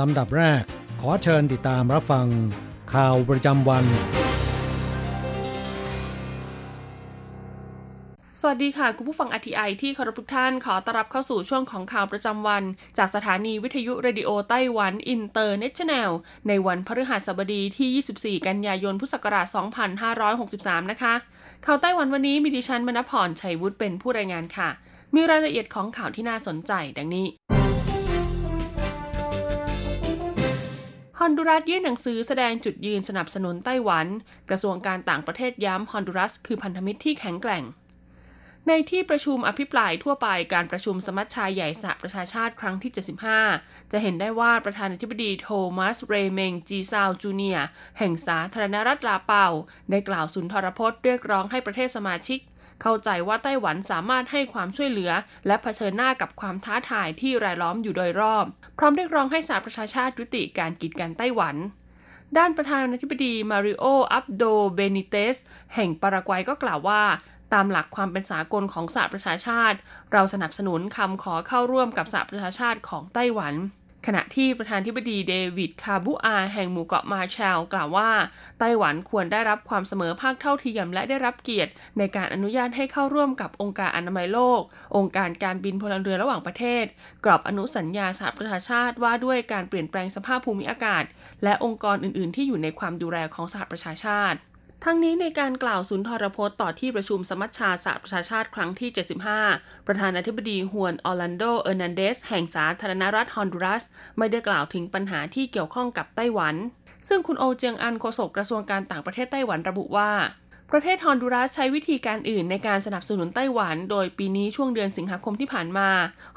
ลำดับแรก ขอเชิญติดตามรับฟัง ข่าวประจำวัน สวัสดีค่ะ คุณผู้ฟัง RTI ที่เคารพทุกท่านขอต้อนรับเข้าสู่ช่วงของข่าวประจำวัน จากสถานีวิทยุ Radio Taiwan International ในวันพฤหัสบดีที่ 24 กันยายน พุทธศักราช 2563 นะคะ ข่าวไต้หวันวันนี้มีดิฉันมณพรชัยวุฒิเป็นผู้รายงานค่ะ มีรายละเอียดของข่าวที่น่าสนใจดังนี้ อนดูรัสยื่นหนังสือแสดงจุดยืนสนับสนุนไต้หวัน กระทรวงการต่างประเทศย้ำฮอนดูรัสคือพันธมิตรที่แข็งแกร่ง ในที่ประชุมอภิปรายทั่วไปการประชุมสมัชชาใหญ่สหประชาชาติครั้งที่ 75 จะเห็นได้ว่าประธานาธิบดีโทมัส เรเมงจีซาวจูเนียแห่งสาธารณรัฐลาเปา ได้กล่าวสุนทรพจน์เรียกร้องให้ประเทศสมาชิก เข้าใจว่าไต้หวันสามารถให้ความช่วยเหลือ และเผชิญหน้ากับความท้าทายที่รายล้อมอยู่โดยรอบ พร้อมเรียกร้องให้สหประชาชาติยุติการกีดกันไต้หวันด้านประธานาธิบดีมาริโอ อับโด เบนิเตส แห่งปารากวัยก็กล่าวว่า ตามหลักความเป็นสากลของสหประชาชาติ เราสนับสนุนคำขอเข้าร่วมกับสหประชาชาติของไต้หวัน ขณะที่ประธานธิบดีเดวิดคาบูอา แห่งหมู่เกาะมาแชลกล่าวว่า ไต้หวันควรได้รับความเสมอภาคเท่าเทียมและได้รับเกียรติ ในการอนุญาตให้เข้าร่วมกับองค์การอนามัยโลก องค์การการบินพลเรือนระหว่างประเทศ กรอบอนุสัญญาสหประชาชาติว่าด้วยการเปลี่ยนแปลงสภาพภูมิอากาศ และองค์กรอื่น ๆ ที่อยู่ในความดูแลของสหประชาชาติ ทั้งนี้ในการกล่าวสุนทรพจน์ต่อที่ประชุมสมัชชาสหประชาชาติครั้งที่ 75 ประธานาธิบดีฮวนออร์แลนโด เออร์นันเดส แห่งสาธารณรัฐฮอนดูรัส ไม่ได้กล่าวถึงปัญหาที่เกี่ยวข้องกับไต้หวัน ซึ่งคุณโอเจียงอันโฆษกกระทรวงการต่างประเทศไต้หวันระบุว่า ประเทศฮอนดูรัสใช้วิธีการอื่นในการสนับสนุนไต้หวัน โดยปีนี้ช่วงเดือนสิงหาคมที่ผ่านมา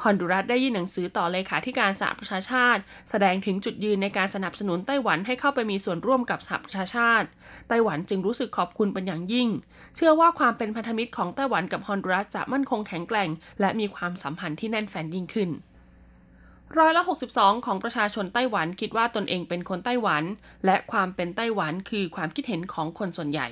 ฮอนดูรัสได้ยื่นหนังสือต่อเลขาธิการสหประชาชาติ แสดงถึงจุดยืนในการสนับสนุนไต้หวันให้เข้าไปมีส่วนร่วมกับสหประชาชาติ ไต้หวันจึงรู้สึกขอบคุณเป็นอย่างยิ่ง เชื่อว่าความเป็นพันธมิตรของไต้หวันกับฮอนดูรัสจะมั่นคงแข็งแกร่ง และมีความสัมพันธ์ที่แน่นแฟ้นยิ่งขึ้นร้อยละ 62 ของประชาชนไต้หวันคิดว่าตนเองเป็นคนไต้หวัน และความเป็นไต้หวันคือความคิดเห็นของคนส่วนใหญ่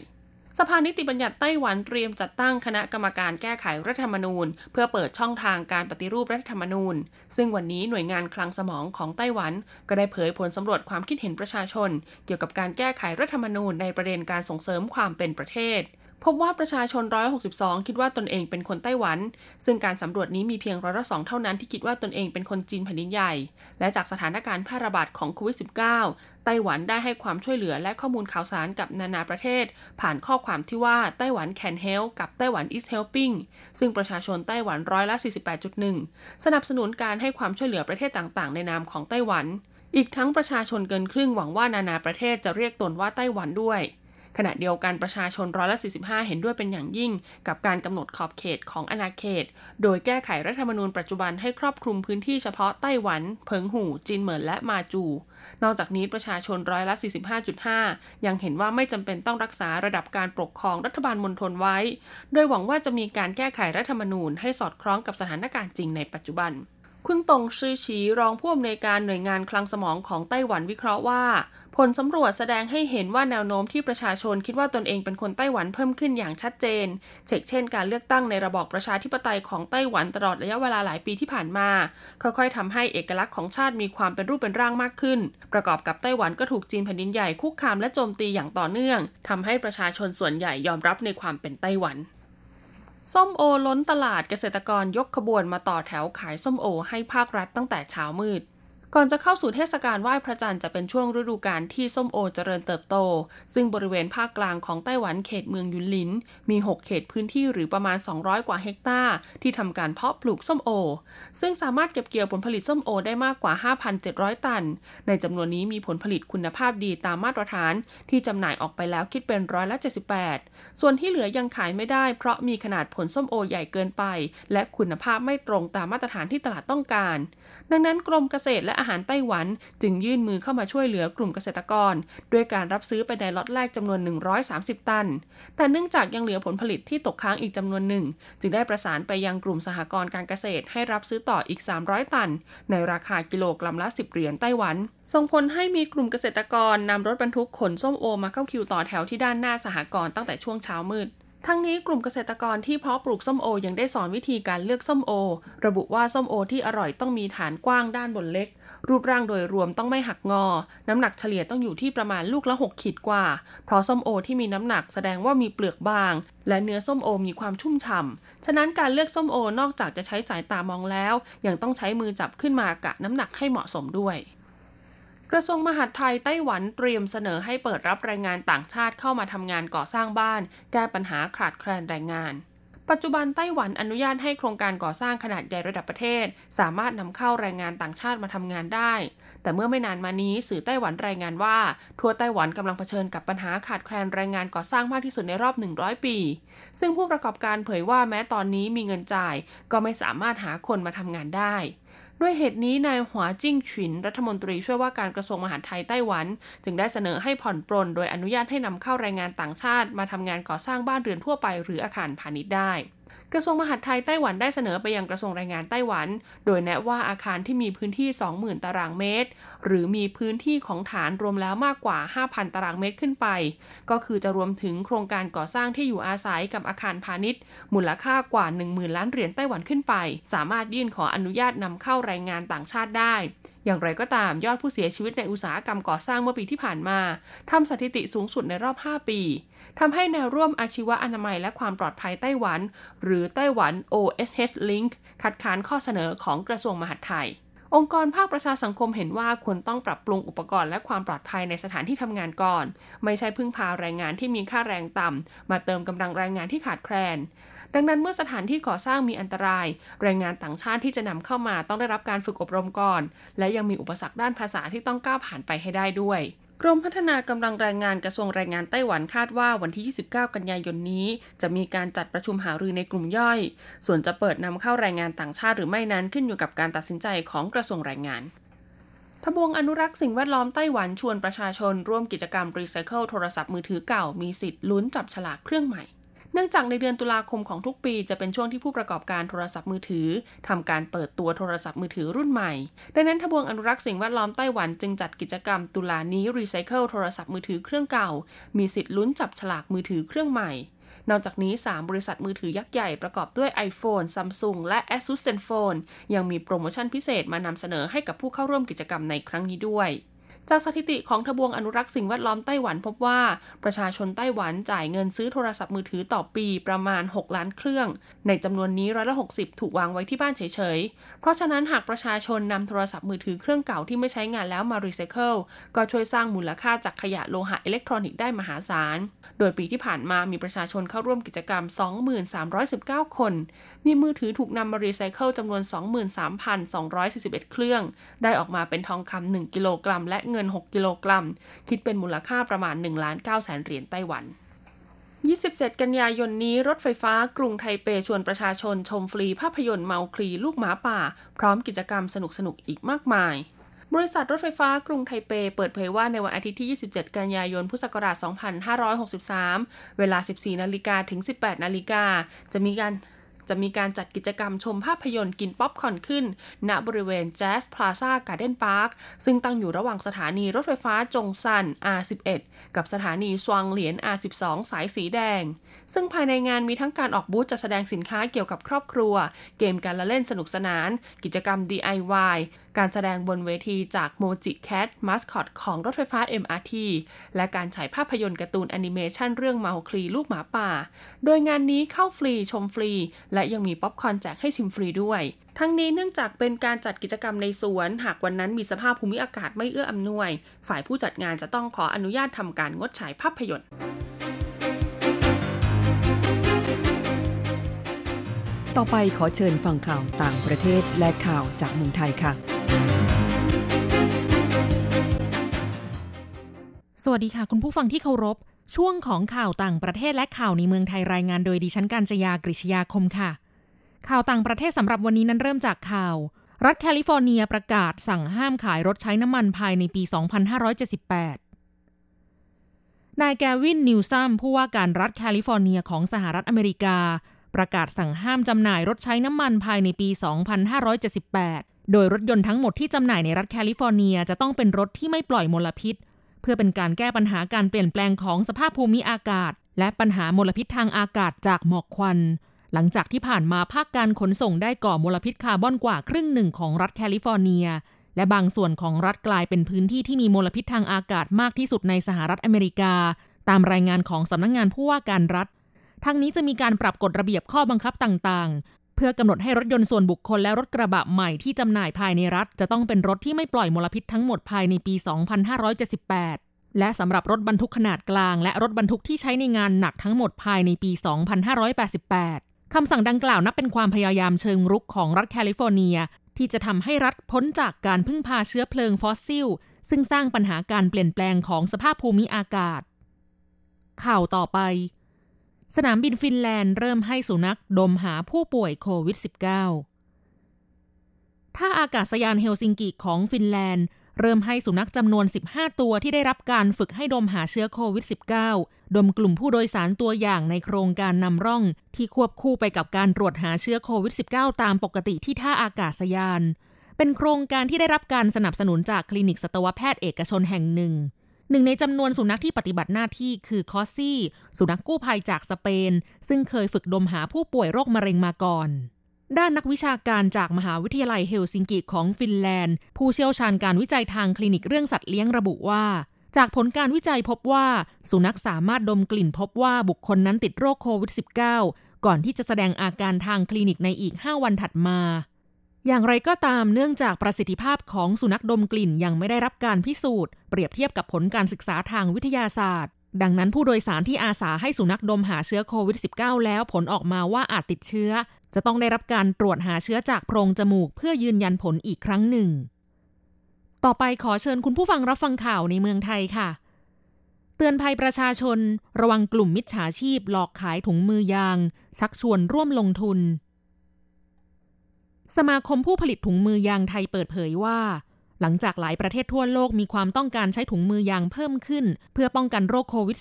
สภานิติบัญญัติไต้หวันเตรียมจัดตั้งคณะกรรมการแก้ไขรัฐธรรมนูญ เพื่อเปิดช่องทางการปฏิรูปรัฐธรรมนูญ ซึ่งวันนี้หน่วยงานคลังสมองของไต้หวัน ก็ได้เผยผลสำรวจความคิดเห็นประชาชน เกี่ยวกับการแก้ไขรัฐธรรมนูญในประเด็นการส่งเสริมความเป็นประเทศ พบว่าประชาชนร้อยละ62 คิดว่าตนเองเป็นคนไต้หวัน ซึ่งการสำรวจนี้มีเพียงร้อยละสองเท่านั้นที่คิดว่าตนเองเป็นคนจีนแผ่นดินใหญ่ และจากสถานการณ์แพร่ระบาดของโควิด -19 ไต้หวันได้ให้ความช่วยเหลือและข้อมูลข่าวสารกับนานาประเทศ ผ่านข้อความที่ว่าไต้หวัน can help กับไต้หวัน is helping ซึ่งประชาชนไต้หวันร้อยละ 48.1 สนับสนุนการให้ความช่วยเหลือประเทศต่างๆ ในนามของไต้หวัน อีกทั้งประชาชนเกินครึ่งหวังว่านานาประเทศจะเรียกตนว่าไต้หวันด้วย ขณะเดียวกันประชาชนร้อยละ 45 เห็นด้วยเป็นอย่างยิ่ง กับการกำหนดขอบเขตของอาณาเขต โดยแก้ไขรัฐธรรมนูญปัจจุบันให้ครอบคลุมพื้นที่เฉพาะไต้หวัน เพิงหู จีนเหมินและมาจู นอกจากนี้ประชาชนร้อยละ 45.5 ยังเห็นว่าไม่จำเป็นต้องรักษาระดับการปกครองรัฐบาลมณฑลไว้ โดยหวังว่าจะมีการแก้ไขรัฐธรรมนูญให้สอดคล้องกับสถานการณ์จริงในปัจจุบัน คุณตงซื่อฉีรองผู้อำนวยการหน่วยงานคลังสมองของไต้หวันวิเคราะห์ว่า ผลสำรวจแสดงให้เห็นว่าแนวโน้มที่ประชาชนคิดว่าตนเองเป็นคนไต้หวันเพิ่มขึ้นอย่างชัดเจนเช่นเช่นการเลือกตั้งในระบอบประชาธิปไตยของไต้หวันตลอดระยะเวลาหลายปีที่ผ่านมา ค่อยๆทำให้เอกลักษณ์ของชาติมีความเป็นรูปเป็นร่างมากขึ้น ประกอบกับไต้หวันก็ถูกจีนแผ่นดินใหญ่คุกคามและโจมตีอย่างต่อเนื่องทำให้ประชาชนส่วนใหญ่ยอมรับในความเป็นไต้หวัน ส้มโอล้นตลาดเกษตรกรยกขบวนมาต่อแถวขายส้มโอให้ภาครัฐตั้งแต่เช้ามืด ก่อนจะเข้าสู่เทศกาลไหว้พระจันทร์จะเป็นช่วงฤดูกาลที่ส้มโอเจริญเติบโต ซึ่งบริเวณภาคกลางของไต้หวันเขตเมืองยุนหลิน มี 6 เขตพื้นที่หรือประมาณ 200 กว่าเฮกตาร์ ที่ทำการเพาะปลูกส้มโอ ซึ่งสามารถเก็บเกี่ยวผลผลิตส้มโอได้มากกว่า 5,700 ตัน ในจำนวนนี้มีผลผลิตคุณภาพดีตามมาตรฐานที่จำหน่ายออกไปแล้วคิดเป็นร้อยละ 78 ส่วนที่เหลือยังขายไม่ได้ เพราะมีขนาดผลส้มโอใหญ่เกินไป และคุณภาพไม่ตรงตามมาตรฐานที่ตลาดต้องการ ดังนั้นกรมเกษตรและอาหารไต้หวันจึงยื่นมือเข้ามาช่วยเหลือกลุ่มเกษตรกร ด้วยการรับซื้อไปในล็อตแรกจำนวน 130 ตัน แต่เนื่องจากยังเหลือผลผลิตที่ตกค้างอีกจำนวนหนึ่ง จึงได้ประสานไปยังกลุ่มสหกรณ์การเกษตรให้รับซื้อต่ออีก 300 ตัน ในราคากิโลกรัมละ 10 เหรียญไต้หวัน ส่งผลให้มีกลุ่มเกษตรกรนำรถบรรทุกขนส้มโอมาเข้าคิวต่อแถวที่ด้านหน้าสหกรณ์ตั้งแต่ช่วงเช้ามืด ทั้งนี้กลุ่มเกษตรกรที่เพาะปลูกส้มโอยังได้สอนวิธีการเลือกส้มโอ ระบุว่าส้มโอที่อร่อยต้องมีฐานกว้างด้านบนเล็ก รูปร่างโดยรวมต้องไม่หักงอ น้ำหนักเฉลี่ยต้องอยู่ที่ประมาณลูกละ 6 ขีดกว่า เพราะส้มโอที่มีน้ำหนักแสดงว่ามีเปลือกบาง และเนื้อส้มโอมีความชุ่มฉ่ำฉะนั้นการเลือกส้มโอนอกจากจะใช้สายตามองแล้ว ยังต้องใช้มือจับขึ้นมากะน้ำหนักให้เหมาะสมด้วย กระทรวงมหาดไทยไต้หวันเตรียมเสนอให้เปิดรับแรงงานต่างชาติเข้ามาทำงานก่อสร้างบ้าน แก้ปัญหาขาดแคลนแรงงานปัจจุบันไต้หวันอนุญาตให้โครงการก่อสร้างขนาดใหญ่ระดับประเทศ สามารถนำเข้าแรงงานต่างชาติมาทำงานได้ แต่เมื่อไม่นานมานี้สื่อไต้หวันรายงานว่า ทั่วไต้หวันกำลังเผชิญกับปัญหาขาดแคลนแรงงานก่อสร้างมากที่สุดในรอบ 100 ปี ซึ่งผู้ประกอบการเผยว่าแม้ตอนนี้มีเงินจ่าย ก็ไม่สามารถหาคนมาทำงานได้ ด้วยเหตุนี้นายหัวจิ้งฉิน รัฐมนตรีช่วยว่าการกระทรวงมหาดไทยไต้หวัน จึงได้เสนอให้ผ่อนปรนโดยอนุญาตให้นำเข้าแรงงานต่างชาติ มาทำงานก่อสร้างบ้านเรือนทั่วไปหรืออาคารพาณิชย์ได้ กระทรวงมหาดไทยไต้หวันได้เสนอไปยังกระทรวงแรงงานไต้หวัน โดยแนะว่าอาคารที่มีพื้นที่ 20,000 ตารางเมตร หรือมีพื้นที่ของฐานรวมแล้วมากกว่า 5,000 ตารางเมตรขึ้นไป ก็คือจะรวมถึงโครงการก่อสร้างที่อยู่อาศัยกับอาคารพาณิชย์ มูลค่ากว่า 10,000 ล้านเหรียญไต้หวันขึ้นไป สามารถยื่นขออนุญาตนำเข้าแรงงานต่างชาติได้อย่างไรก็ตามยอดผู้เสียชีวิตในอุตสาหกรรมก่อสร้างเมื่อปีที่ผ่านมาทำสถิติสูงสุดในรอบ 5 ปี ทำให้แนวร่วมอาชีวะอนามัยและความปลอดภัยไต้หวัน หรือไต้หวัน OSH Link คัดค้านข้อเสนอของกระทรวงมหาดไทย องค์กรภาคประชาสังคมเห็นว่าควรต้องปรับปรุงอุปกรณ์และความปลอดภัยในสถานที่ทำงานก่อน ไม่ใช่พึ่งพาแรงงานที่มีค่าแรงต่ำมาเติมกำลังแรงงานที่ขาดแคลนดังนั้นเมื่อสถานที่ก่อสร้างมีอันตราย แรงงานต่างชาติที่จะนำเข้ามาต้องได้รับการฝึกอบรมก่อน และยังมีอุปสรรคด้านภาษาที่ต้องก้าวผ่านไปให้ได้ด้วย กรมพัฒนากำลังแรงงานกระทรวงแรงงานไต้หวันคาดว่าวันที่ 29 กันยายนนี้ จะมีการจัดประชุมหารือในกลุ่มย่อย ส่วนจะเปิดนำเข้าแรงงานต่างชาติหรือไม่นั้นขึ้นอยู่กับการตัดสินใจของกระทรวงแรงงานทบวงอนุรักษ์สิ่งแวดล้อมไต้หวันชวนประชาชนร่วมกิจกรรมรีไซเคิลโทรศัพท์มือถือเก่ามีสิทธิ์ลุ้นจับฉลากเครื่องใหม่ เนื่องจากในเดือนตุลาคมของทุกปีจะเป็นช่วงที่ผู้ประกอบการโทรศัพท์มือถือทำการเปิดตัวโทรศัพท์มือถือรุ่นใหม่ ดังนั้นทบวงอนุรักษ์สิ่งแวดล้อมไต้หวันจึงจัดกิจกรรมตุลานี้รีไซเคิลโทรศัพท์มือถือเครื่องเก่า มีสิทธิ์ลุ้นจับฉลากมือถือเครื่องใหม่นอกจากนี้ 3 บริษัทมือถือยักษ์ใหญ่ประกอบด้วย iPhone, Samsung และ ASUS ZenFone ยังมีโปรโมชั่นพิเศษมานำเสนอให้กับผู้เข้าร่วมกิจกรรมในครั้งนี้ด้วย จากสถิติของทบวงอนุรักษ์สิ่งแวดล้อมไต้หวันพบว่า ประชาชนไต้หวันจ่ายเงินซื้อโทรศัพท์มือถือต่อปีประมาณ 6 ล้านเครื่อง ในจำนวนนี้ร้อยละ60 ถูกวางไว้ที่บ้านเฉยๆ เพราะฉะนั้นหากประชาชนนำโทรศัพท์มือถือเครื่องเก่าที่ไม่ใช้งานแล้วมารีไซเคิลก็ช่วยสร้างมูลค่าจากขยะโลหะอิเล็กทรอนิกส์ได้มหาศาล โดยปีที่ผ่านมามีประชาชนเข้าร่วมกิจกรรม 2319 คน มีมือถือถูกนำมารีไซเคิลจำนวน 23,241 เครื่อง ได้ออกมาเป็นทองคำ1กิโลกรัมและเงิน 6 กิโลกรัม คิดเป็นมูลค่าประมาณ1ล้าน9แสนเหรียญไต้หวัน 27 กันยายนนี้รถไฟฟ้ากรุงไทเปชวนประชาชนชมฟรีภาพยนตร์เมาคลีลูกหมาป่า พร้อมกิจกรรมสนุกๆอีกมากมาย บริษัทรถไฟฟ้ากรุงไทเปเปิดเผยว่าในวันอาทิตย์ที่ 27 กันยายน พุทธศักราช 2563 เวลา 14 นาฬิกาถึง 18 นาฬิกาจะมีการ จะมีการจัดกิจกรรมชมภาพยนตร์กินป๊อปคอร์นขึ้น ณบริเวณแจ๊สพลาซ่าการ์เด้นพาร์คซึ่งตั้งอยู่ระหว่างสถานีรถไฟฟ้าจงซัน R11 กับสถานีซวงเหลียน R12 สายสีแดง ซึ่งภายในงานมีทั้งการออกบูธจัดแสดงสินค้าเกี่ยวกับครอบครัว เกมการละเล่นสนุกสนาน กิจกรรม DIY การแสดงบนเวทีจากโมจิแคทมาสคอตของรถไฟฟ้า MRT และการฉายภาพยนตร์การ์ตูนแอนิเมชันเรื่องเมาคลีลูกหมาป่า โดยงานนี้เข้าฟรีชมฟรี และยังมีป๊อปคอร์นแจกให้ชิมฟรีด้วยทั้งนี้เนื่องจากเป็นการจัดกิจกรรมในสวน หากวันนั้นมีสภาพภูมิอากาศไม่เอื้ออำนวย ฝ่ายผู้จัดงานจะต้องขออนุญาตทำการงดฉายภาพยนตร์ ต่อไปขอเชิญฟังข่าวต่างประเทศและข่าวจากเมืองไทยค่ะ สวัสดีค่ะ คุณผู้ฟังที่เคารพ ช่วงของข่าวต่างประเทศและข่าวในเมืองไทยรายงานโดยดิฉันการจยากริชยาคมค่ะ ข่าวต่างประเทศสำหรับวันนี้นั้นเริ่มจากข่าว รัฐแคลิฟอร์เนียประกาศสั่งห้ามขายรถใช้น้ำมันภายในปี 2578นายแกวินนิวซัมผู้ว่าการรัฐแคลิฟอร์เนียของสหรัฐอเมริกา ประกาศสั่งห้ามจำหน่ายรถใช้น้ำมันภายในปี 2578 โดยรถยนต์ทั้งหมดที่จำหน่ายในรัฐแคลิฟอร์เนียจะต้องเป็นรถที่ไม่ปล่อยมลพิษ เพื่อเป็นการแก้ปัญหาการเปลี่ยนแปลงของสภาพภูมิอากาศ และปัญหามลพิษทางอากาศจากหมอกควัน หลังจากที่ผ่านมาภาคการขนส่งได้ก่อมลพิษคาร์บอนกว่าครึ่งหนึ่งของรัฐแคลิฟอร์เนีย และบางส่วนของรัฐกลายเป็นพื้นที่ที่มีมลพิษทางอากาศมากที่สุดในสหรัฐอเมริกา ตามรายงานของสำนักงงานผู้ว่าการรัฐ ทั้งนี้จะมีการปรับกฎระเบียบข้อบังคับต่างๆ เพื่อกำหนดให้รถยนต์ส่วนบุคคลและรถกระบะใหม่ที่จำหน่ายภายในรัฐ จะต้องเป็นรถที่ไม่ปล่อยมลพิษทั้งหมดภายในปี 2578และสำหรับรถบรรทุกขนาดกลาง และรถบรรทุกที่ใช้ในงานหนักทั้งหมดภายในปี 2588 คำสั่งดังกล่าวนับเป็นความพยายามเชิงรุกของรัฐแคลิฟอร์เนีย ที่จะทำให้รัฐพ้นจากการพึ่งพาเชื้อเพลิงฟอสซิล ซึ่งสร้างปัญหาการเปลี่ยนแปลงของสภาพภูมิอากาศ ข่าวต่อไป สนามบินฟินแลนด์เริ่มให้สุนัขดมหาผู้ป่วยโควิด -19 ท่าอากาศยานเฮลซิงกิของฟินแลนด์เริ่มให้สุนัขจำนวน 15 ตัวที่ได้รับการฝึกให้ดมหาเชื้อโควิด -19 ดมกลุ่มผู้โดยสารตัวอย่างในโครงการนำร่อง ที่ควบคู่ไปกับการตรวจหาเชื้อโควิด -19 ตามปกติที่ท่าอากาศยาน เป็นโครงการที่ได้รับการสนับสนุนจากคลินิกสัตวแพทย์เอกชนแห่งหนึ่ง หนึ่งในจำนวนสุนัขที่ปฏิบัติหน้าที่คือคอสซี่ สุนัขกู้ภัยจากสเปน ซึ่งเคยฝึกดมหาผู้ป่วยโรคมะเร็งมาก่อน ด้านนักวิชาการจากมหาวิทยาลัยเฮลซิงกิของฟินแลนด์ ผู้เชี่ยวชาญการวิจัยทางคลินิกเรื่องสัตว์เลี้ยงระบุว่า จากผลการวิจัยพบว่า สุนัขสามารถดมกลิ่นพบว่าบุคคลนั้นติดโรคโควิด -19 ก่อนที่จะแสดงอาการทางคลินิกในอีก 5 วันถัดมา อย่างไรก็ตามเนื่องจากประสิทธิภาพของสุนัขดมกลิ่นยังไม่ได้รับการพิสูจน์ เปรียบเทียบกับผลการศึกษาทางวิทยาศาสตร์ ดังนั้นผู้โดยสารที่อาสาให้สุนัขดมหาเชื้อโควิด -19 แล้วผลออกมาว่าอาจติดเชื้อ จะต้องได้รับการตรวจหาเชื้อจากโพรงจมูกเพื่อยืนยันผลอีกครั้งหนึ่ง ต่อไปขอเชิญคุณผู้ฟังรับฟังข่าวในเมืองไทยค่ะ เตือนภัยประชาชน ระวังกลุ่มมิจฉาชีพหลอกขายถุงมือยาง ชักชวนร่วมลงทุน สมาคมผู้ผลิตถุงมือยางไทยเปิดเผยว่า หลังจากหลายประเทศทั่วโลกมีความต้องการใช้ถุงมือยางเพิ่มขึ้น เพื่อป้องกันโรคโควิด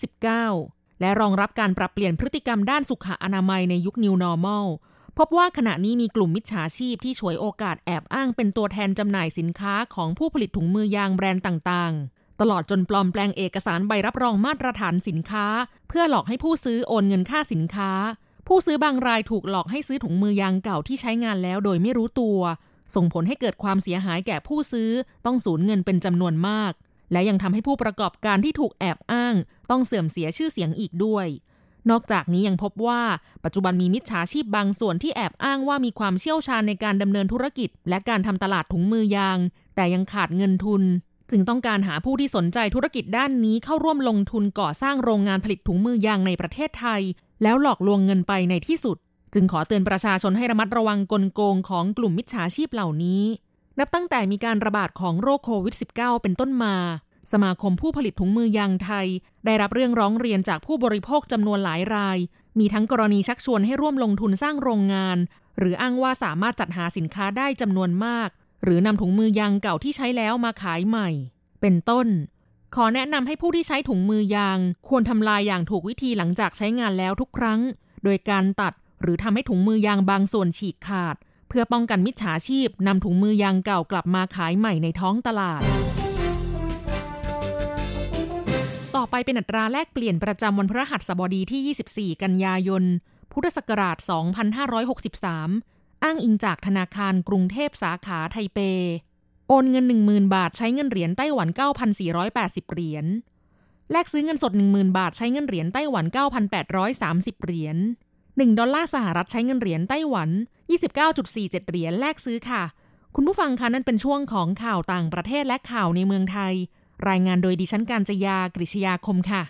-19 และรองรับการปรับเปลี่ยนพฤติกรรมด้านสุขอนามัยในยุค New Normal พบว่าขณะนี้มีกลุ่มมิจฉาชีพที่ฉวยโอกาสแอบอ้างเป็นตัวแทนจำหน่ายสินค้าของผู้ผลิตถุงมือยางแบรนด์ต่างๆ ตลอดจนปลอมแปลงเอกสารใบรับรองมาตรฐานสินค้า เพื่อหลอกให้ผู้ซื้อโอนเงินค่าสินค้า ผู้ซื้อบางรายถูกหลอกให้ซื้อถุงมือยางเก่าที่ใช้งานแล้วโดยไม่รู้ตัว ส่งผลให้เกิดความเสียหายแก่ผู้ซื้อต้องสูญเงินเป็นจำนวนมาก และยังทำให้ผู้ประกอบการที่ถูกแอบอ้าง ต้องเสื่อมเสียชื่อเสียงอีกด้วย นอกจากนี้ยังพบว่า ปัจจุบันมีมิจฉาชีพบางส่วนที่แอบอ้างว่ามีความเชี่ยวชาญในการดำเนินธุรกิจ และการทำตลาดถุงมือยาง แต่ยังขาดเงินทุนจึงต้องการหาผู้ที่สนใจธุรกิจด้านนี้เข้าร่วมลงทุนก่อสร้างโรงงานผลิตถุงมือยางในประเทศไทย แล้วหลอกลวงเงินไปในที่สุด จึงขอเตือนประชาชนให้ระมัดระวังกลโกงของกลุ่มมิจฉาชีพเหล่านี้ นับตั้งแต่มีการระบาดของโรคโควิด -19 เป็นต้นมา สมาคมผู้ผลิตถุงมือยางไทย ได้รับเรื่องร้องเรียนจากผู้บริโภคจำนวนหลายราย มีทั้งกรณีชักชวนให้ร่วมลงทุนสร้างโรงงาน หรืออ้างว่าสามารถจัดหาสินค้าได้จำนวนมาก หรือนำถุงมือยางเก่าที่ใช้แล้วมาขายใหม่ เป็นต้น ขอแนะนำให้ผู้ที่ใช้ถุงมือยาง ควรทำลายอย่างถูกวิธีหลังจากใช้งานแล้วทุกครั้ง โดยการตัดหรือทำให้ถุงมือยางบางส่วนฉีกขาด เพื่อป้องกันมิจฉาชีพนำถุงมือยางเก่ากลับมาขายใหม่ในท้องตลาด ต่อไปเป็นอัตราแลกเปลี่ยนประจำวันพฤหัสบดีที่ 24 กันยายน พุทธศักราช 2563 อ้างอิงจากธนาคารกรุงเทพสาขาไทเป โอนเงิน 10,000 บาทใช้เงินเหรียญไต้หวัน 9,480 เหรียญ แลกซื้อเงินสด 10,000 บาทใช้เงินเหรียญไต้หวัน 9,830 เหรียญ 1 ดอลลาร์สหรัฐใช้เงินเหรียญไต้หวัน 29.47 เหรียญแลกซื้อค่ะ คุณผู้ฟังคะนั่นเป็นช่วงของข่าวต่างประเทศและข่าวในเมืองไทย รายงานโดยดิฉันการจยากริชยาคมค่ะ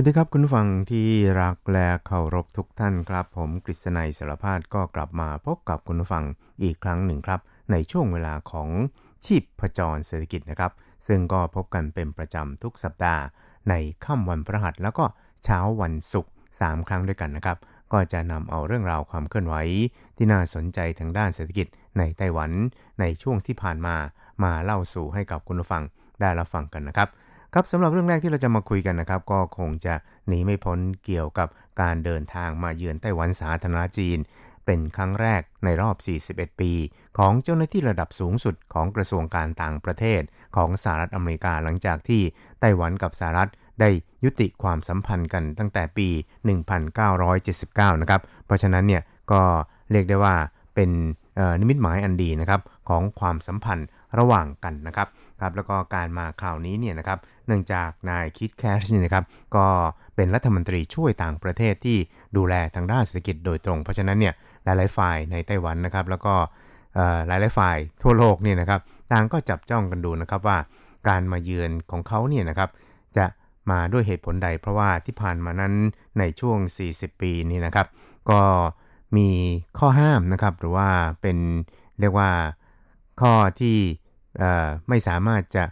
วัสดีครับคุณฟังที่รักและเคารพทุกท่านครับ ผมกฤษณัยสารพาดก็กลับมาพบกับคุณฟังอีกครั้งหนึ่งครับ ในช่วงเวลาของชีพประจรเศรษฐกิจนะครับ ซึ่งก็พบกันเป็นประจำทุกสัปดาห์ ในค่ำวันพฤหัสแล้วก็เช้าวันศุกร์3ครั้งด้วยกันนะครับ ก็จะนำเอาเรื่องราวความเคลื่อนไหวที่น่าสนใจทางด้านเศรษฐกิจในไต้หวันในช่วงที่ผ่านมามาเล่าสู่ให้กับคุณฟังได้รับฟังกันนะครับ ครับสำหรับเรื่องแรกที่เราจะมาคุยกันนะครับ ก็คงจะหนีไม่พ้นเกี่ยวกับการเดินทางมาเยือนไต้หวันสาธารณจีน เป็นครั้งแรกในรอบ 41 ปี ของเจ้าหน้าที่ระดับสูงสุดของกระทรวงการต่างประเทศ ของสหรัฐอเมริกาหลังจากที่ไต้หวันกับสหรัฐได้ยุติความสัมพันธ์กันตั้งแต่ปี 1979 นะครับ เพราะฉะนั้นเนี่ยก็เรียกได้ว่าเป็นนิมิตหมายอันดีนะครับของความสัมพันธ์ ระหว่างกันนะครับครับแล้วก็การมาคราวนี้เนี่ยนะครับเนื่องจากนายคิดแคชนี่นะครับก็เป็นรัฐมนตรีช่วยต่างประเทศที่ดูแลทางด้านเศรษฐกิจโดยตรง เพราะฉะนั้นเนี่ยหลายๆฝ่ายในไต้หวันนะครับ แล้วก็หลายๆฝ่ายทั่วโลกเนี่ยนะครับต่างก็จับจ้องกันดูนะครับว่าการมาเยือนของเขาเนี่ยนะครับจะมาด้วยเหตุผลใด เพราะว่าที่ผ่านมานั้นในช่วง 40 ปีนี้นะครับ ก็มีข้อห้ามนะครับหรือว่าเป็นเรียกว่า ข้อที่ไม่สามารถจะ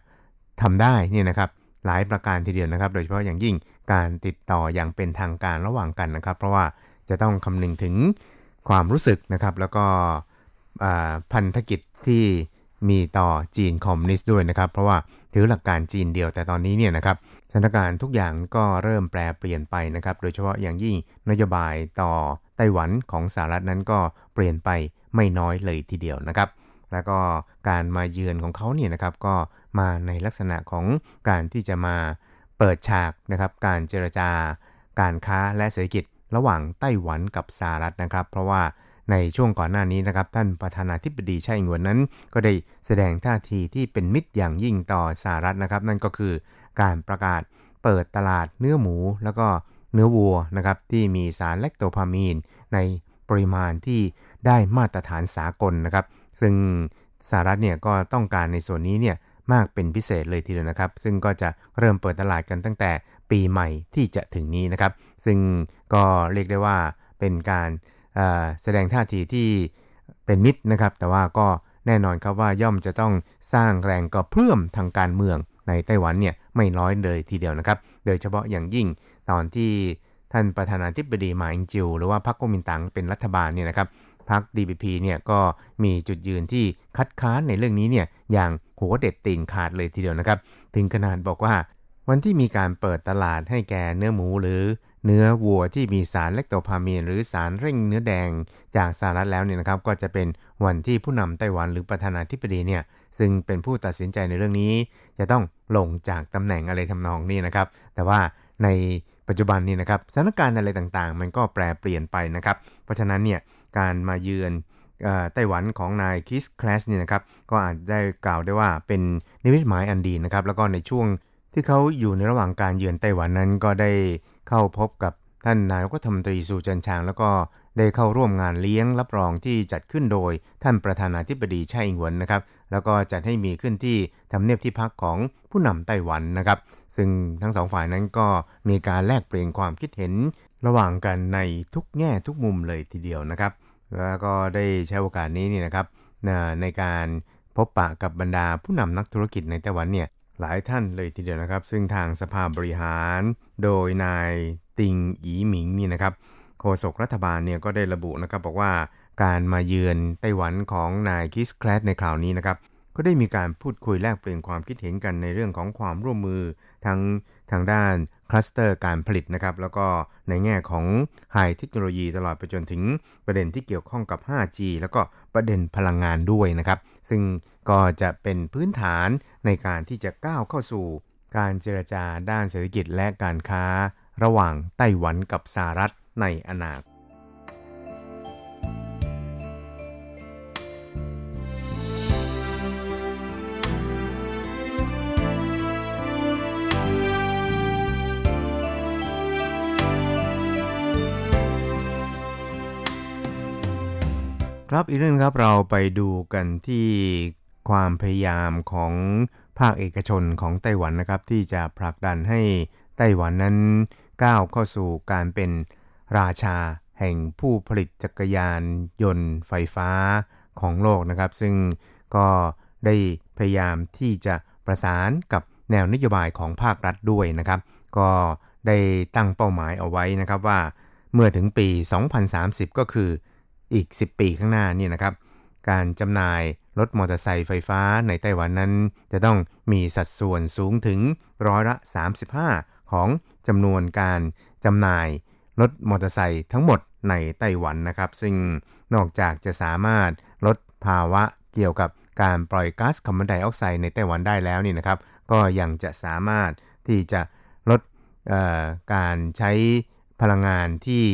ทำได้นี่นะครับหลายประการทีเดียวนะครับ โดยเฉพาะอย่างยิ่งการติดต่ออย่างเป็นทางการระหว่างกันนะครับ เพราะว่าจะต้องคำนึงถึงความรู้สึกนะครับ แล้วก็พันธกิจที่มีต่อจีนคอมมิวนิสต์ด้วยนะครับ เพราะว่าถือหลักการจีนเดียวแต่ตอนนี้เนี่ยนะครับสถานการณ์ทุกอย่างก็เริ่มแปลเปลี่ยนไปนะครับ โดยเฉพาะอย่างยิ่งนโยบายต่อไต้หวันของสหรัฐนั้นก็เปลี่ยนไปไม่น้อยเลยทีเดียวนะครับ แล้วก็การมาเยือนของเขาเนี่ยนะครับก็มาในลักษณะของการที่จะมาเปิดฉากนะครับการเจรจาการค้าและเศรษฐกิจระหว่างไต้หวันกับสหรัฐนะครับ เพราะว่าในช่วงก่อนหน้านี้นะครับท่านประธานาธิบดีไช่อิงวนนั้น ก็ได้แสดงท่าทีที่เป็นมิตรอย่างยิ่งต่อสหรัฐนะครับ นั่นก็คือการประกาศเปิดตลาดเนื้อหมู แล้วก็เนื้อวัวนะครับที่มีสารแลคโตพามีน ในปริมาณที่ได้มาตรฐานสากลนะครับ ซึ่งสหรัฐเนี่ยก็ต้องการในส่วนนี้เนี่ยมากเป็นพิเศษเลยทีเดียวนะครับ ซึ่งก็จะเริ่มเปิดตลาดกันตั้งแต่ปีใหม่ที่จะถึงนี้นะครับ ซึ่งก็เรียกได้ว่าเป็นการแสดงท่าทีที่เป็นมิตรนะครับ แต่ว่าก็แน่นอนครับว่าย่อมจะต้องสร้างแรงกระเพื่อมทางการเมืองในไต้หวันเนี่ยไม่น้อยเลยทีเดียวนะครับ โดยเฉพาะอย่างยิ่งตอนที่ท่านประธานาธิบดีมาอิงจิว หรือว่าพรรคก๊กมินตั๋งเป็นรัฐบาลเนี่ยนะครับ พรรค DPP เนี่ยก็มีจุดยืนที่คัดค้านในเรื่องนี้เนี่ยอย่างหัวเด็ดตีนขาดเลยทีเดียวนะครับ ถึงขนาดบอกว่า วันที่มีการเปิดตลาดให้แก่เนื้อหมูหรือเนื้อวัวที่มีสารเลกโตพามีน หรือสารเร่งเนื้อแดงจากสหรัฐแล้วเนี่ยนะครับ ก็จะเป็นวันที่ผู้นำไต้หวันหรือประธานาธิบดีเนี่ยซึ่งเป็นผู้ตัดสินใจในเรื่องนี้ จะต้องลงจากตำแหน่งอะไรทำนองนี้นะครับ แต่ว่าในปัจจุบันนี้นะครับสถานการณ์อะไรต่างๆ มันก็แปรเปลี่ยนไปนะครับ เพราะฉะนั้นเนี่ย การมาเยือนไต้หวันของนายคิสคลาสเนี่ยนะครับก็อาจได้กล่าวได้ว่าเป็นนิมิตหมายอันดีนะครับ แล้วก็ในช่วงที่เขาอยู่ในระหว่างการเยือนไต้หวันนั้นก็ได้เข้าพบกับท่านนายกรัฐมนตรีสุจันชาง แล้วก็ได้เข้าร่วมงานเลี้ยงรับรองที่จัดขึ้นโดยท่านประธานาธิบดีไช่อิงหวนนะครับ แล้วก็จัดให้มีขึ้นที่ทำเนียบที่พักของผู้นำไต้หวันนะครับ ซึ่งทั้งสองฝ่ายนั้นก็มีการแลกเปลี่ยนความคิดเห็นระหว่างกันในทุกแง่ทุกมุมเลยทีเดียวนะครับ แล้วก็ได้ใช้โอกาสนี้นี่นะครับในการพบปะกับบรรดาผู้นำนักธุรกิจในไต้หวันเนี่ยหลายท่านเลยทีเดียวนะครับ ซึ่งทางสภาบริหารโดยนายติงอีหมิงนี่นะครับโฆษกรัฐบาลเนี่ยก็ได้ระบุนะครับบอกว่าการมาเยือนไต้หวันของนายคีธแครชในคราวนี้นะครับก็ได้มีการพูดคุยแลกเปลี่ยนความคิดเห็นกันในเรื่องของความร่วมมือทั้งทางด้าน คลัสเตอร์การผลิตนะครับ แล้วก็ในแง่ของไฮเทคโนโลยีตลอดไปจนถึงประเด็นที่เกี่ยวข้องกับ 5G แล้วก็ประเด็นพลังงานด้วยนะครับ ซึ่งก็จะเป็นพื้นฐานในการที่จะก้าวเข้าสู่การเจรจาด้านเศรษฐกิจและการค้า ระหว่างไต้หวันกับสหรัฐในอนาคต ครับอีกเรื่องครับเราไปดูกันที่ความพยายามของภาคเอกชนของไต้หวันนะครับ ที่จะผลักดันให้ไต้หวันนั้นก้าวเข้าสู่การเป็นราชาแห่งผู้ผลิตจักรยานยนต์ไฟฟ้าของโลกนะครับ ซึ่งก็ได้พยายามที่จะประสานกับแนวนโยบายของภาครัฐด้วยนะครับ ก็ได้ตั้งเป้าหมายเอาไว้นะครับว่าเมื่อถึงปี 2030 ก็คือ อีก 10 ปีข้างหน้านี่นะครับ การจำหน่ายรถมอเตอร์ไซค์ไฟฟ้าในไต้หวันนั้น จะต้องมีสัดส่วนสูงถึงร้อยละ 35 ของจำนวนการจำหน่ายรถมอเตอร์ไซค์ทั้งหมดในไต้หวันนะครับ ซึ่งนอกจากจะสามารถลดภาวะเกี่ยวกับการปล่อยก๊าซคาร์บอนไดออกไซด์ในไต้หวันได้แล้วนี่นะครับ ก็ยังจะสามารถที่จะลดการใช้พลังงานที่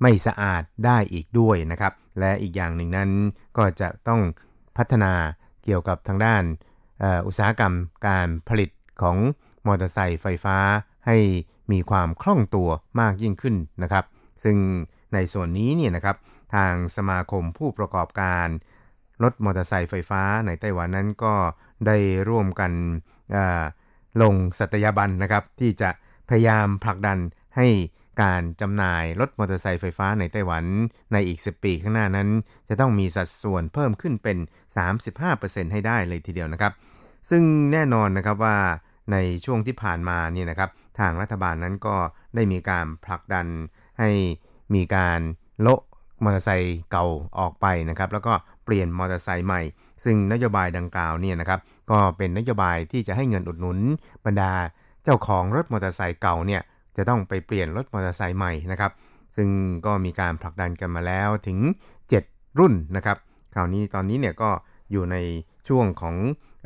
ไม่สะอาดได้อีกด้วยนะครับ และอีกอย่างหนึ่งนั้นก็จะต้องพัฒนาเกี่ยวกับทางด้านอุตสาหกรรมการผลิตของมอเตอร์ไซค์ไฟฟ้าให้มีความคล่องตัวมากยิ่งขึ้นนะครับ ซึ่งในส่วนนี้เนี่ยนะครับทางสมาคมผู้ประกอบการรถมอเตอร์ไซค์ไฟฟ้าในไต้หวันนั้นก็ได้ร่วมกันลงสัตยาบันนะครับ ที่จะพยายามผลักดันให้ การจำหน่ายรถมอเตอร์ไซค์ไฟฟ้าในไต้หวัน ในอีก 10 ปีข้างหน้านั้น จะต้องมีสัดส่วนเพิ่มขึ้นเป็น 35%ให้ได้เลยทีเดียวนะครับ ซึ่งแน่นอนนะครับว่าในช่วงที่ผ่านมาเนี่ยนะครับ ทางรัฐบาลนั้นก็ได้มีการผลักดันให้มีการโละมอเตอร์ไซค์เก่าออกไปนะครับ แล้วก็เปลี่ยนมอเตอร์ไซค์ใหม่ ซึ่งนโยบายดังกล่าวเนี่ยนะครับ ก็เป็นนโยบายที่จะให้เงินอุดหนุนบรรดาเจ้าของรถมอเตอร์ไซค์เก่าเนี่ย จะต้องไปเปลี่ยนรถมอเตอร์ไซค์ใหม่นะครับ ซึ่งก็มีการผลักดันกันมาแล้วถึง 7 รุ่นนะครับคราวนี้ตอนนี้เนี่ยก็อยู่ในช่วงของ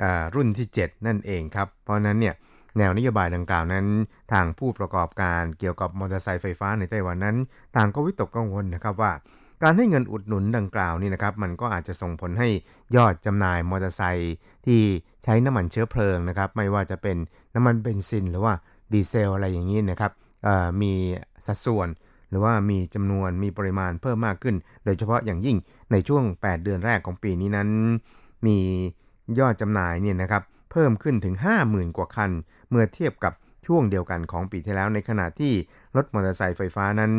อรุ่นที่ 7 นั่นเองครับ เพราะนั้นเนี่ยแนวนโยบายดังกล่าวนั้น ทางผู้ประกอบการเกี่ยวกับมอเตอร์ไซค์ไฟฟ้าในไต้หวันนั้น ต่างก็วิตกกังวลนะครับว่า การให้เงินอุดหนุนดังกล่าวนี่นะครับ มันก็อาจจะส่งผลให้ยอดจำหน่ายมอเตอร์ไซค์ที่ใช้น้ำมันเชื้อเพลิงนะครับ ไม่ว่าจะเป็นน้ำมันเบนซินหรือว่า ดีเซลอะไรอย่างนี้นะครับมีสัดส่วน หรือว่ามีจำนวนมีปริมาณเพิ่มมากขึ้น โดยเฉพาะอย่างยิ่งในช่วง 8 เดือนแรกของปีนี้นั้น มียอดจำหน่ายเนี่ยนะครับเพิ่มขึ้นถึง 50,000 กว่าคัน เมื่อเทียบกับช่วงเดียวกันของปีที่แล้วในขณะที่รถมอเตอร์ไซค์ไฟฟ้านั้น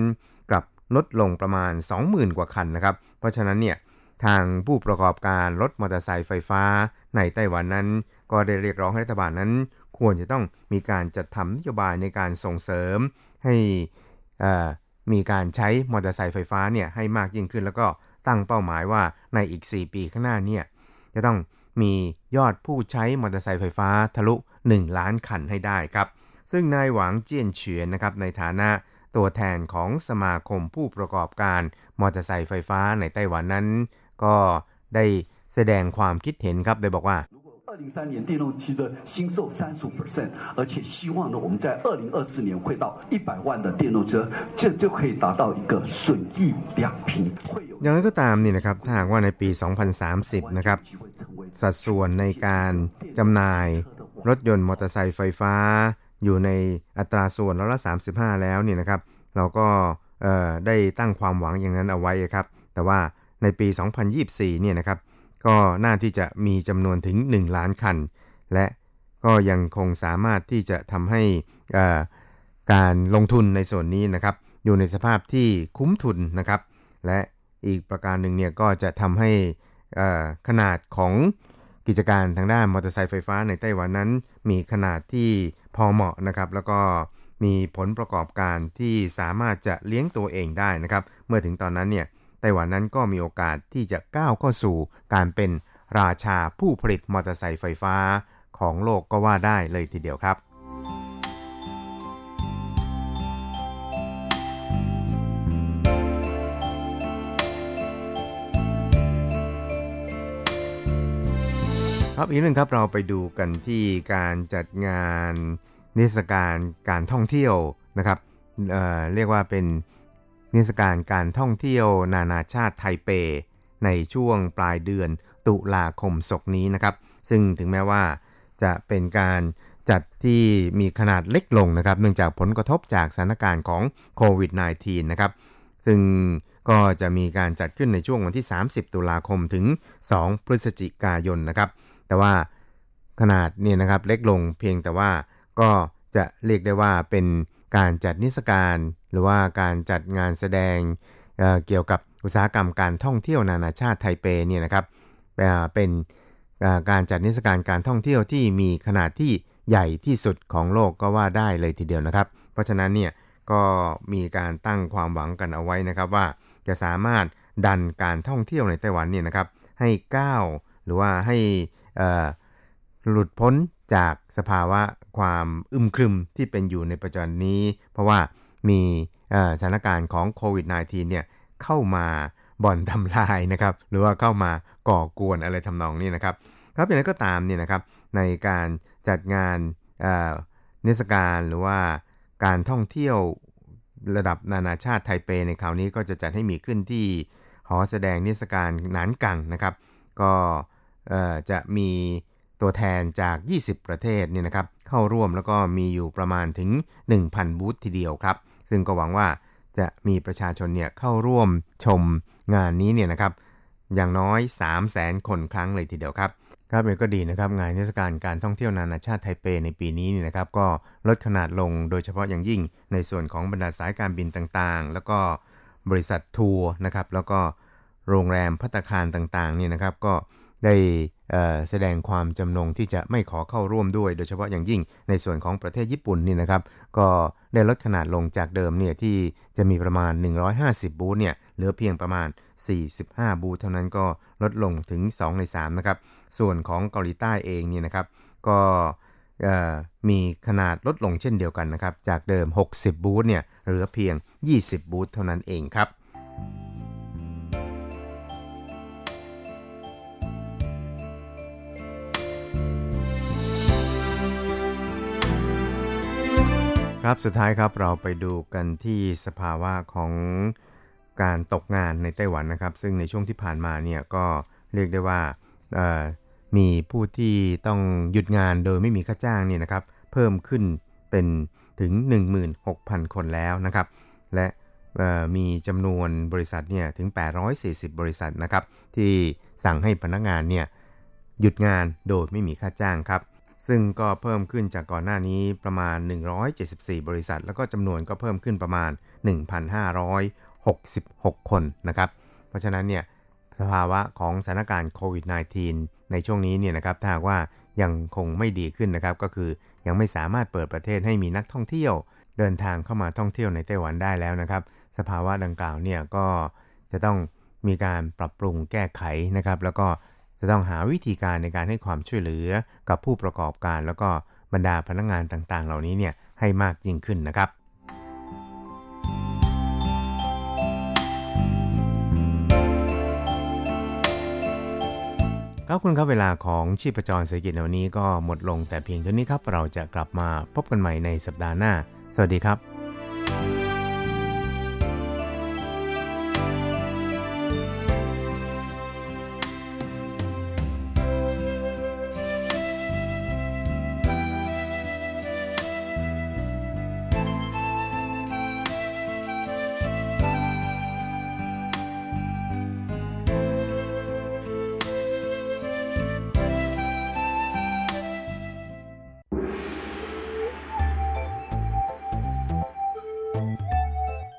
กลับลดลงประมาณ 20,000 กว่าคันนะครับ เพราะฉะนั้นเนี่ยทางผู้ประกอบการรถมอเตอร์ไซค์ไฟฟ้าในไต้หวันนั้น ก็ได้เรียกร้องให้รัฐบาลนั้น ควรจะต้องมีการจัดทำนโยบายในการส่งเสริม ให้มีการใช้มอเตอร์ไซค์ไฟฟ้าเนี่ยให้มากยิ่งขึ้น แล้วก็ตั้งเป้าหมายว่าในอีก 4 ปีข้างหน้าเนี่ยจะต้องมียอดผู้ใช้มอเตอร์ไซค์ไฟฟ้าทะลุ 1 ล้านคันให้ได้ครับ ซึ่งนายหวังเจียนเฉียนนะครับในฐานะตัวแทนของสมาคมผู้ประกอบการมอเตอร์ไซค์ไฟฟ้าในไต้หวันนั้น ก็ได้แสดงความคิดเห็นครับโดยบอกว่า 零三年电动汽车新售三十五 percent，而且希望呢，我们在二零二四年会到一百万的电动车，这就可以达到一个损益两平。อย่างไรก็ตามนี่นะครับถ้าหากว่าในปี 2030 นะครับ สัดส่วนในการจำหน่ายรถยนต์มอเตอร์ไซค์ไฟฟ้า อยู่ในอัตราส่วนร้อยละ35 แล้วเนี่ยนะครับ เราก็ได้ตั้งความหวังอย่างนั้นเอาไว้ครับ แต่ว่าในปี 2024 เนี่ยนะครับ ก็น่าที่จะมีจำนวนถึง 1 ล้านคัน และก็ยังคงสามารถที่จะทำให้การลงทุนในส่วนนี้นะครับ อยู่ในสภาพที่คุ้มทุนนะครับ และอีกประการหนึ่งเนี่ยก็จะทำให้ขนาดของกิจการทางด้านมอเตอร์ไซค์ไฟฟ้าในไต้หวันนั้น มีขนาดที่พอเหมาะนะครับ แล้วก็มีผลประกอบการที่สามารถจะเลี้ยงตัวเองได้นะครับ เมื่อถึงตอนนั้นเนี่ย ไต้หวันนั้นก็มีโอกาสที่จะก้าวเข้าสู่การเป็นราชาผู้ผลิตมอเตอร์ไซค์ไฟฟ้าของโลกก็ว่าได้เลยทีเดียวครับครับอีกหนึ่งครับเราไปดูกันที่การจัดงานนิทรรศการการท่องเที่ยวนะครับเเรียกว่าเป็น นิทศการการท่องเที่ยวนานาชาติไทเป ในช่วงปลายเดือนตุลาคมศกนี้นะครับ ซึ่งถึงแม้ว่าจะเป็นการจัดที่มีขนาดเล็กลงนะครับ เนื่องจากผลกระทบจากสถานการณ์ของโควิด -19 นะครับ ซึ่งก็จะมีการจัดขึ้นในช่วงวันที่ 30 ตุลาคมถึง 2 พฤศจิกายนนะครับ แต่ว่าขนาดเนี่ยนะครับเล็กลงเพียงแต่ว่าก็จะเรียกได้ว่าเป็น การจัดนิทรรศการ หรือว่าการจัดงานแสดงเเกี่ยวกับอุตสาหกรรมการท่องเที่ยวนานาชาติไทเปเนี่ยนะครับเป็นการจัดนิทรรศการการท่องเที่ยวที่มีขนาดที่ใหญ่ที่สุดของโลกก็ว่าได้เลยทีเดียวนะครับ เพราะฉะนั้นเนี่ยก็มีการตั้งความหวังกันเอาไว้นะครับว่าจะสามารถดันการท่องเที่ยวในไต้หวันเนี่ยนะครับให้ก้าวหรือว่าให้หลุดพ้นจากสภาวะ ความอึมครึมที่เป็นอยู่ในปัจจุบันนี้ เพราะว่ามีสถานการณ์ของโควิด -19 เนี่ยเข้ามาบ่อนทำลายนะครับ หรือว่าเข้ามาก่อกวนอะไรทำนองนี้นะครับ ครับอย่างไรก็ตามเนี่ยนะครับในการจัดงานเทศกาลหรือว่าการท่องเที่ยวระดับนานาชาติไทเปในคราวนี้ก็จะจัดให้มีขึ้นที่หอแสดงนิทรรศการหนานกังนะครับ ก็จะมีตัวแทนจาก 20 ประเทศเนี่ยนะครับ เข้าร่วมแล้วก็มีอยู่ประมาณถึง 1,000 บูธทีเดียวครับ ซึ่งก็หวังว่าจะมีประชาชนเนี่ยเข้าร่วมชมงานนี้เนี่ยนะครับ อย่างน้อย 3 0 0แสนคนครั้งเลยทีเดียวครับครับเอก็ดีนะครับงานเทศกาลการท่องเที่ยวนานาชาติไทเปในปีนี้นี่นะครับ ก็ลดขนาดลงโดยเฉพาะอย่างยิ่งในส่วนของบรรดาสายการบินต่างๆ แล้วก็บริษัททัวร์นะครับ แล้วก็โรงแรมพัตคารต่างๆนี่นะครับ ก็ได้ แสดงความจำนงที่จะไม่ขอเข้าร่วมด้วย โดยเฉพาะอย่างยิ่งในส่วนของประเทศญี่ปุ่นนี่นะครับก็ได้ลดขนาดลงจากเดิมเนี่ยที่จะมีประมาณ 150 บูธเนี่ยเหลือเพียงประมาณ 45 บูธเท่านั้นก็ลดลงถึง 2 ใน3นะครับส่วนของเกาหลีใต้เองเนี่ยนะครับก็มีขนาดลดลงเช่นเดียวกันนะครับจากเดิม 60 บูธเนี่ยเหลือเพียง 20 บูธเท่านั้นเองครับ ครับสุดท้ายครับเราไปดูกันที่สภาวะของการตกงานในไต้หวันนะครับ ซึ่งในช่วงที่ผ่านมาเนี่ยก็เรียกได้ว่ามีผู้ที่ต้องหยุดงานโดยไม่มีค่าจ้างเนี่ยนะครับเพิ่มขึ้นเป็นถึง 16,000 คนแล้วนะครับ และมีจำนวนบริษัทเนี่ยถึง 840 บริษัทนะครับที่สั่งให้พนักงานเนี่ยหยุดงานโดยไม่มีค่าจ้างครับ ซึ่งก็เพิ่มขึ้นจากก่อนหน้านี้ประมาณ 174 บริษัท แล้วก็จำนวนก็เพิ่มขึ้นประมาณ 1,566 คนนะครับ เพราะฉะนั้นเนี่ยสภาวะของสถานการณ์โควิด -19 ในช่วงนี้เนี่ยนะครับถ้าว่ายังคงไม่ดีขึ้นนะครับ ก็คือยังไม่สามารถเปิดประเทศให้มีนักท่องเที่ยว เดินทางเข้ามาท่องเที่ยวในไต้หวันได้แล้วนะครับ สภาวะดังกล่าวเนี่ยก็จะต้องมีการปรับปรุงแก้ไขนะครับ แล้วก็ จะต้องหาวิธีการในการให้ความช่วยเหลือกับผู้ประกอบการ แล้วก็บรรดาพนักงงานต่างๆ เหล่านี้เนี่ยให้มากยิ่งขึ้นนะครับครับคุณครับเวลาของชีพจรเศรษฐกิจวันนี้ก็หมดลงแต่เพียงเท่านี้ครับ เราจะกลับมาพบกันใหม่ในสัปดาห์หน้า สวัสดีครับ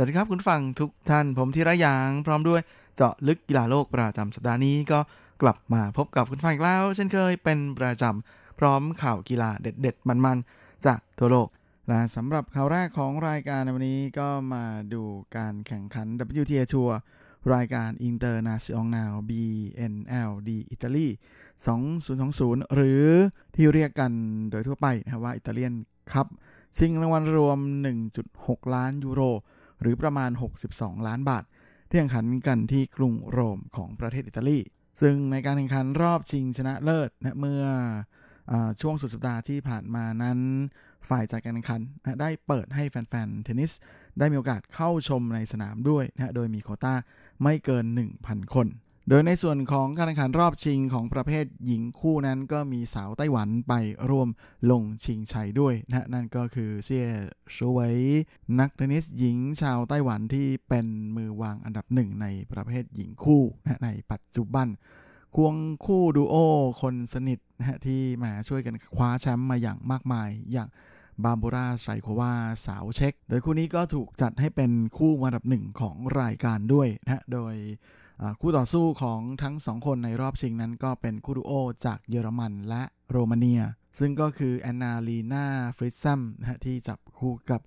สวัสดีครับคุณฟังทุกท่านผมทีระยางพร้อมด้วยเจาะลึกกีฬาโลกประจำสัปดาห์นี้ก็กลับมาพบกับคุณฟังอีกแล้ว เช่นเคยเป็นประจำพร้อมข่าวกีฬาเด็ดๆ มันๆ จากทั่วโลกและสำหรับข่าวแรกของรายการในวันนี้ก็มาดูการแข่งขัน WTA ทัวร์รายการ International BNLD อิตาลี2020 หรือที่เรียกกันโดยทั่วไปนะว่าอิตาเลียนคัพชิงรางวัลรวม 1.6 ล้านยูโร หรือประมาณ 62 ล้านบาท ที่แข่งขันกันที่กรุงโรมของประเทศอิตาลี ซึ่งในการแข่งขันรอบชิงชนะเลิศนะเมื่ออช่วงสุดสัปดาห์ที่ผ่านมานั้น ฝ่ายจัดการแข่งขันนะได้เปิดให้แฟนๆเทนนิส ได้มีโอกาสเข้าชมในสนามด้วยนะโดยมีโคต้าไม่เกิน 1,000 คน โดยในส่วนของการแข่งขันรอบชิงของประเภทหญิงคู่นั้นก็มีสาวไต้หวันไปร่วมลงชิงชัยด้วยนะนั่นก็คือเซี่ยชูไวนักเทนนิสหญิงชาวไต้หวันที่เป็นมือวางอันดับหนึ่งในประเภทหญิงคู่นะในปัจจุบัน ควงคู่ดูโอคนสนิทนะที่มาช่วยกันคว้าแชมป์มาอย่างมากมายอย่างบาบูราไซโควาสาวเช็กโดยคู่นี้ก็ถูกจัดให้เป็นคู่อันดับหนึ่งของรายการด้วยนะโดย คู่ต่อสู้ของทั้งสองคนในรอบชิงนั้นก็เป็นคู่ดูโอจากเยอรมันและโรมาเนีย ซึ่งก็คือแอนนาลีนาฟริซัมนะที่จับคู่กับ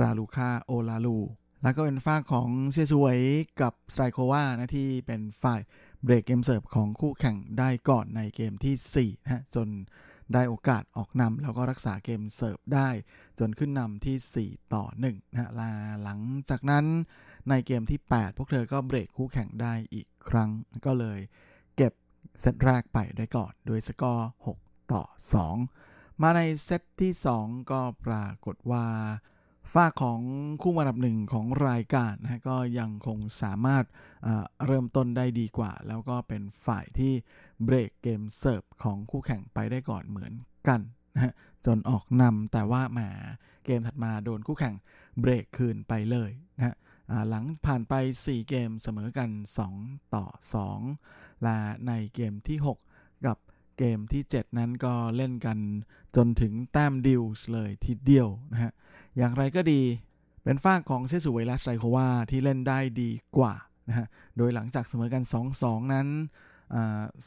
ราลูคาโอลาลู แล้วก็เป็นฝ่ายของเซี่ยซูเวยกับสไตรโควานะที่เป็นฝ่ายเบรกเกมเสิร์ฟของคู่แข่งได้ก่อนในเกมที่4นะจน ได้โอกาสออกนำแล้วก็รักษาเกมเสิร์ฟได้ จนขึ้นนำที่ 4 ต่อ1นะแล้วหลังจากนั้นในเกมที่ 8 พวกเธอก็เบรกคู่แข่งได้อีกครั้ง ก็เลยเก็บเซตแรกไปได้ก่อนด้วยสกอร์ 6 ต่อ 2 มาในเซตที่ 2 ก็ปรากฏว่า ฝ้าของคู่อันดับหนึ่งของรายการนะก็ยังคงสามารถเริ่มต้นได้ดีกว่า แล้วก็เป็นฝ่ายที่เบรกเกมเสิร์ฟของคู่แข่งไปได้ก่อนเหมือนกันนะจนออกนำแต่ว่าแหมเกมถัดมาโดนคู่แข่งเบรกคืนไปเลยนะหลังผ่านไป 4 เกมเสมอกัน 2 ต่อ 2 และในเกมที่6กับ เกมที่ 7 นั้นก็เล่นกันจนถึงแต้มดิวส์เลยทีเดียวนะฮะ อย่างไรก็ดีเป็นฝ้าของเชสุเวลัสไตโควาที่เล่นได้ดีกว่านะฮะ โดยหลังจากเสมอกัน 2-2 นั้น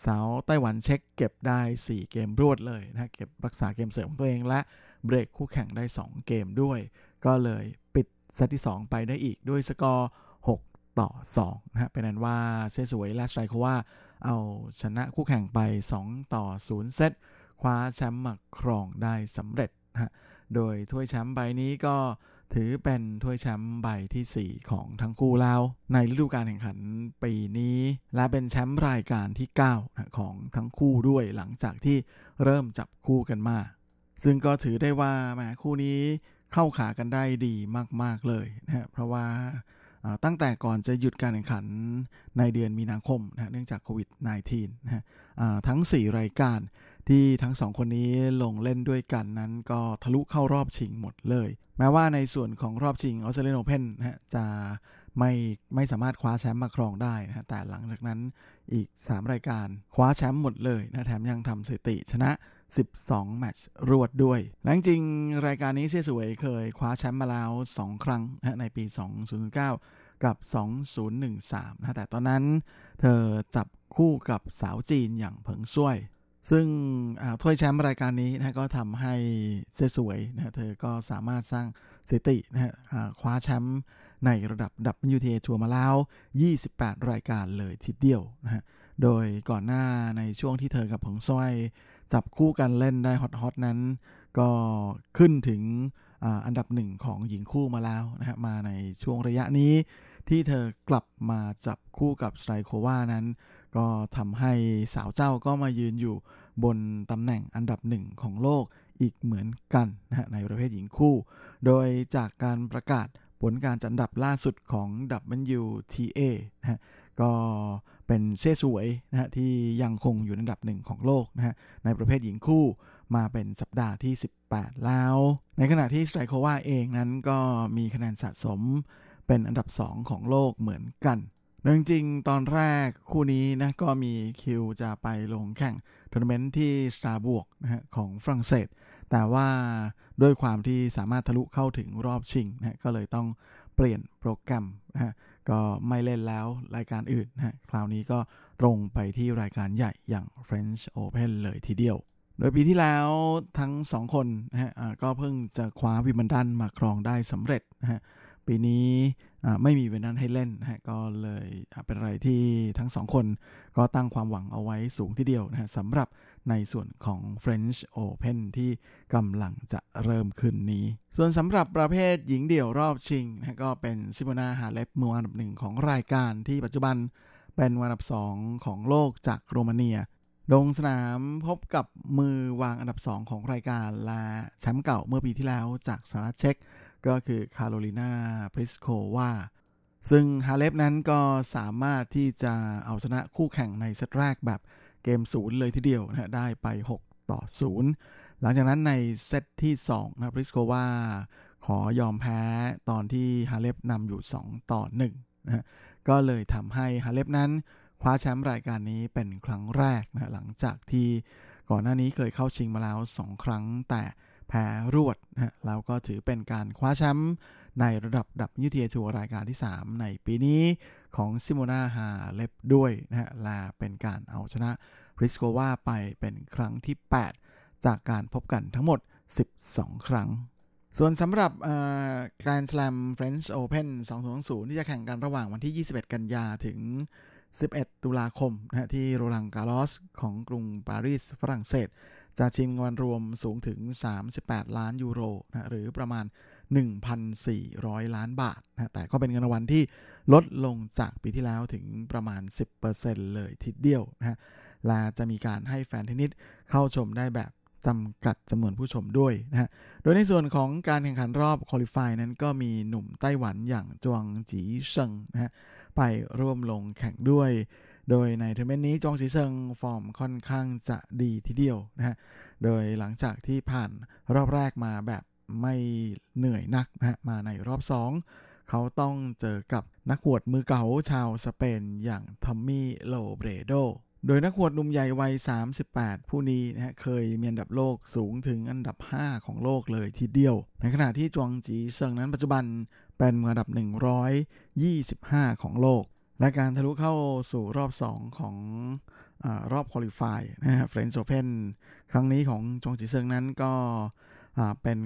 สาวไต้หวันเช็คเก็บได้ 4 เกมรวดเลยนะเก็บรักษาเกมเสริมของตัวเองและเบรกคู่แข่งได้ 2 เกมด้วย ก็เลยปิดเซตที่ 2 ไปได้อีกด้วยสกอร์ ต่อ2นะฮะเป็นนั้นว่าเซสวยและไตรโควาเอาชนะคู่แข่งไป 2 ต่อ 0 เซตคว้าแชมป์มาครองได้สำเร็จนะฮะโดยถ้วยแชมป์ใบนี้ก็ถือเป็นถ้วยแชมป์ใบที่ 4 ของทั้งคู่แล้ว ในฤดูกาลแข่งขันปีนี้ และเป็นแชมป์รายการที่ 9 ของทั้งคู่ด้วยหลังจากที่เริ่มจับคู่กันมา ซึ่งก็ถือได้ว่าแหมคู่นี้เข้าขากันได้ดีมาก ๆ เลยนะฮะเพราะว่า ตั้งแต่ก่อนจะหยุดการแข่งขันในเดือนมีนาคมนะเนื่องจากโควิด -19 นะฮะทั้ง 4 รายการที่ทั้งสองคนนี้ลงเล่นด้วยกันนั้นก็ทะลุเข้ารอบชิงหมดเลย แม้ว่าในส่วนของรอบชิงออสเตรเลียนโอเพนนะฮะจะไม่ไม่สามารถคว้าแชมป์มาครองได้นะแต่หลังจากนั้นอีก 3 รายการคว้าแชมป์หมดเลยนะแถมยังทำสถิติชนะ 12 แมตช์รวดด้วยแลงจริงรายการนี้เสียสวยเคยคว้าแชมป์มาแล้ว 2 ครั้งนะในปี 2009 กับ 2013 นะแต่ตอนนั้นเธอจับคู่กับสาวจีนอย่างเผิงซ่วย ซึ่งถ้วยแชมป์รายการนี้นะก็ทำให้เซสวยนะเธอก็สามารถสร้างสถิตินะฮะคว้าแชมป์ในระดับดับ WTA ทัวร์มาแล้ว 28 รายการเลยทีเดียวนะฮะโดยก่อนหน้าในช่วงที่เธอกับผงซ้อย จับคู่กันเล่นได้ฮอตๆนั้น ก็ขึ้นถึงอันดับหนึ่งของหญิงคู่มาแล้วนะฮะมาในช่วงระยะนี้ ที่เธอกลับมาจับคู่กับสไตรโควานั้น ก็ทำให้สาวเจ้าก็มายืนอยู่บนตำแหน่งอันดับหนึ่งของโลกอีกเหมือนกันนะในประเภทหญิงคู่ โดยจากการประกาศผลการจัดอันดับล่าสุดของ WTA นะ ก็เป็นเซ่สวยนะฮะที่ยังคงอยู่ในอันดับหนึ่งของโลกนะฮะในประเภทหญิงคู่มาเป็นสัปดาห์ที่ 18 แล้ว ในขณะที่สไตรโควาเองนั้นก็มีคะแนนสะสมเป็นอันดับ 2 ของโลกเหมือนกันโดยจริงๆ ตอนแรกคู่นี้นะก็มีคิวจะไปลงแข่งทัวร์นาเมนต์ที่สตาบวกนะฮะของฝรั่งเศส แต่ว่าด้วยความที่สามารถทะลุเข้าถึงรอบชิงนะก็เลยต้องเปลี่ยนโปรแกรมนะฮะ ก็ไม่เล่นแล้วรายการอื่นนะคราวนี้ก็ตรงไปที่รายการใหญ่อย่าง French Open เลยทีเดียว โดยปีที่แล้วทั้งสองคนนะฮะก็เพิ่งจะคว้าวิมบันดันมาครองได้สำเร็จนะฮะปีนี้ไม่มีเวนันให้เล่นนะฮะก็เลยเป็นอะไรที่ทั้งสองคนก็ตั้งความหวังเอาไว้สูงทีเดียวนะฮะสำหรับ ในส่วนของ French Open ที่กำลังจะเริ่มขึ้นนี้ ส่วนสำหรับประเภทหญิงเดี่ยวรอบชิงนะก็เป็นซิโมนาฮาเลปมืออันดับหนึ่งของรายการที่ปัจจุบันเป็นอันดับสองของโลกจากโรมาเนีย ลงสนามพบกับมือวางอันดับ2ของรายการละแชมป์เก่าเมื่อปีที่แล้วจากสหรัฐเช็กก็คือคาโรลินาพริสโควาซึ่งฮาเลฟนั้นก็สามารถที่จะเอาชนะคู่แข่งในเซตแรกแบบ เกมศูนย์เลยทีเดียวนะได้ไป 6 ต่อ 0 หลังจากนั้นในเซตที่2นะพริสโควาขอยอมแพ้ตอนที่ฮาเลฟนำอยู่ 2 ต่อ1นะก็เลยทำให้ฮาเลฟนั้นคว้าแชมป์รายการนี้เป็นครั้งแรกนะหลังจากที่ก่อนหน้านี้เคยเข้าชิงมาแล้ว 2 ครั้งแต่แพ้รวดนะแล้วก็ถือเป็นการคว้าแชมป์ ในระดับ WTA Tour รายการที่ 3 ในปีนี้ของซิโมนาฮาเลฟด้วยนะฮะและเป็นการเอาชนะพริสโควาไปเป็นครั้งที่ 8 จากการพบกันทั้งหมด 12 ครั้ง ส่วนสำหรับแกรนด์สแลมเฟรนช์โอเพน2020 ที่จะแข่งกันระหว่างวันที่ 21 กันยาถึง 11 ตุลาคมนะที่โรลังการอสของกรุงปารีสฝรั่งเศส จะชิงเงินรวมสูงถึง 38 ล้านยูโรนะหรือประมาณ 1,400 ล้านบาทนะแต่ก็เป็นเงินรางวัลที่ลดลงจากปีที่แล้วถึงประมาณ 10%เลยทีเดียวนะฮะและจะมีการให้แฟนเทนนิสเข้าชมได้แบบจำกัดจำนวนผู้ชมด้วยนะฮะ โดยในส่วนของการแข่งขันรอบคุริฟายนั้นก็มีหนุ่มไต้หวันอย่างจวงจีเซิงนะฮะไปร่วมลงแข่งด้วย โดยในทัวร์นาเมนต์นี้จวงจีเซิงฟอร์มค่อนข้างจะดีทีเดียวนะฮะ โดยหลังจากที่ผ่านรอบแรกมาแบบ ไม่เหนื่อยนักนะฮะมาในรอบ 2 เขาต้องเจอกับนักหวดมือเก่าชาวสเปนอย่างทอมมี่โรเบรโดโดยนักหวดหนุ่มใหญ่วัย 38 ผู้นี้นะฮะเคยมีอันดับโลกสูงถึงอันดับ 5 ของโลกเลยทีเดียว ในขณะที่จวงจีเซิงนั้นปัจจุบันเป็นอันดับ 125 ของโลก และการทะลุเข้าสู่รอบ 2 ของรอบ qualify นะฮะเฟรนช์โอเพนครั้งนี้ของจวงจีเซิงนั้นก็เป็น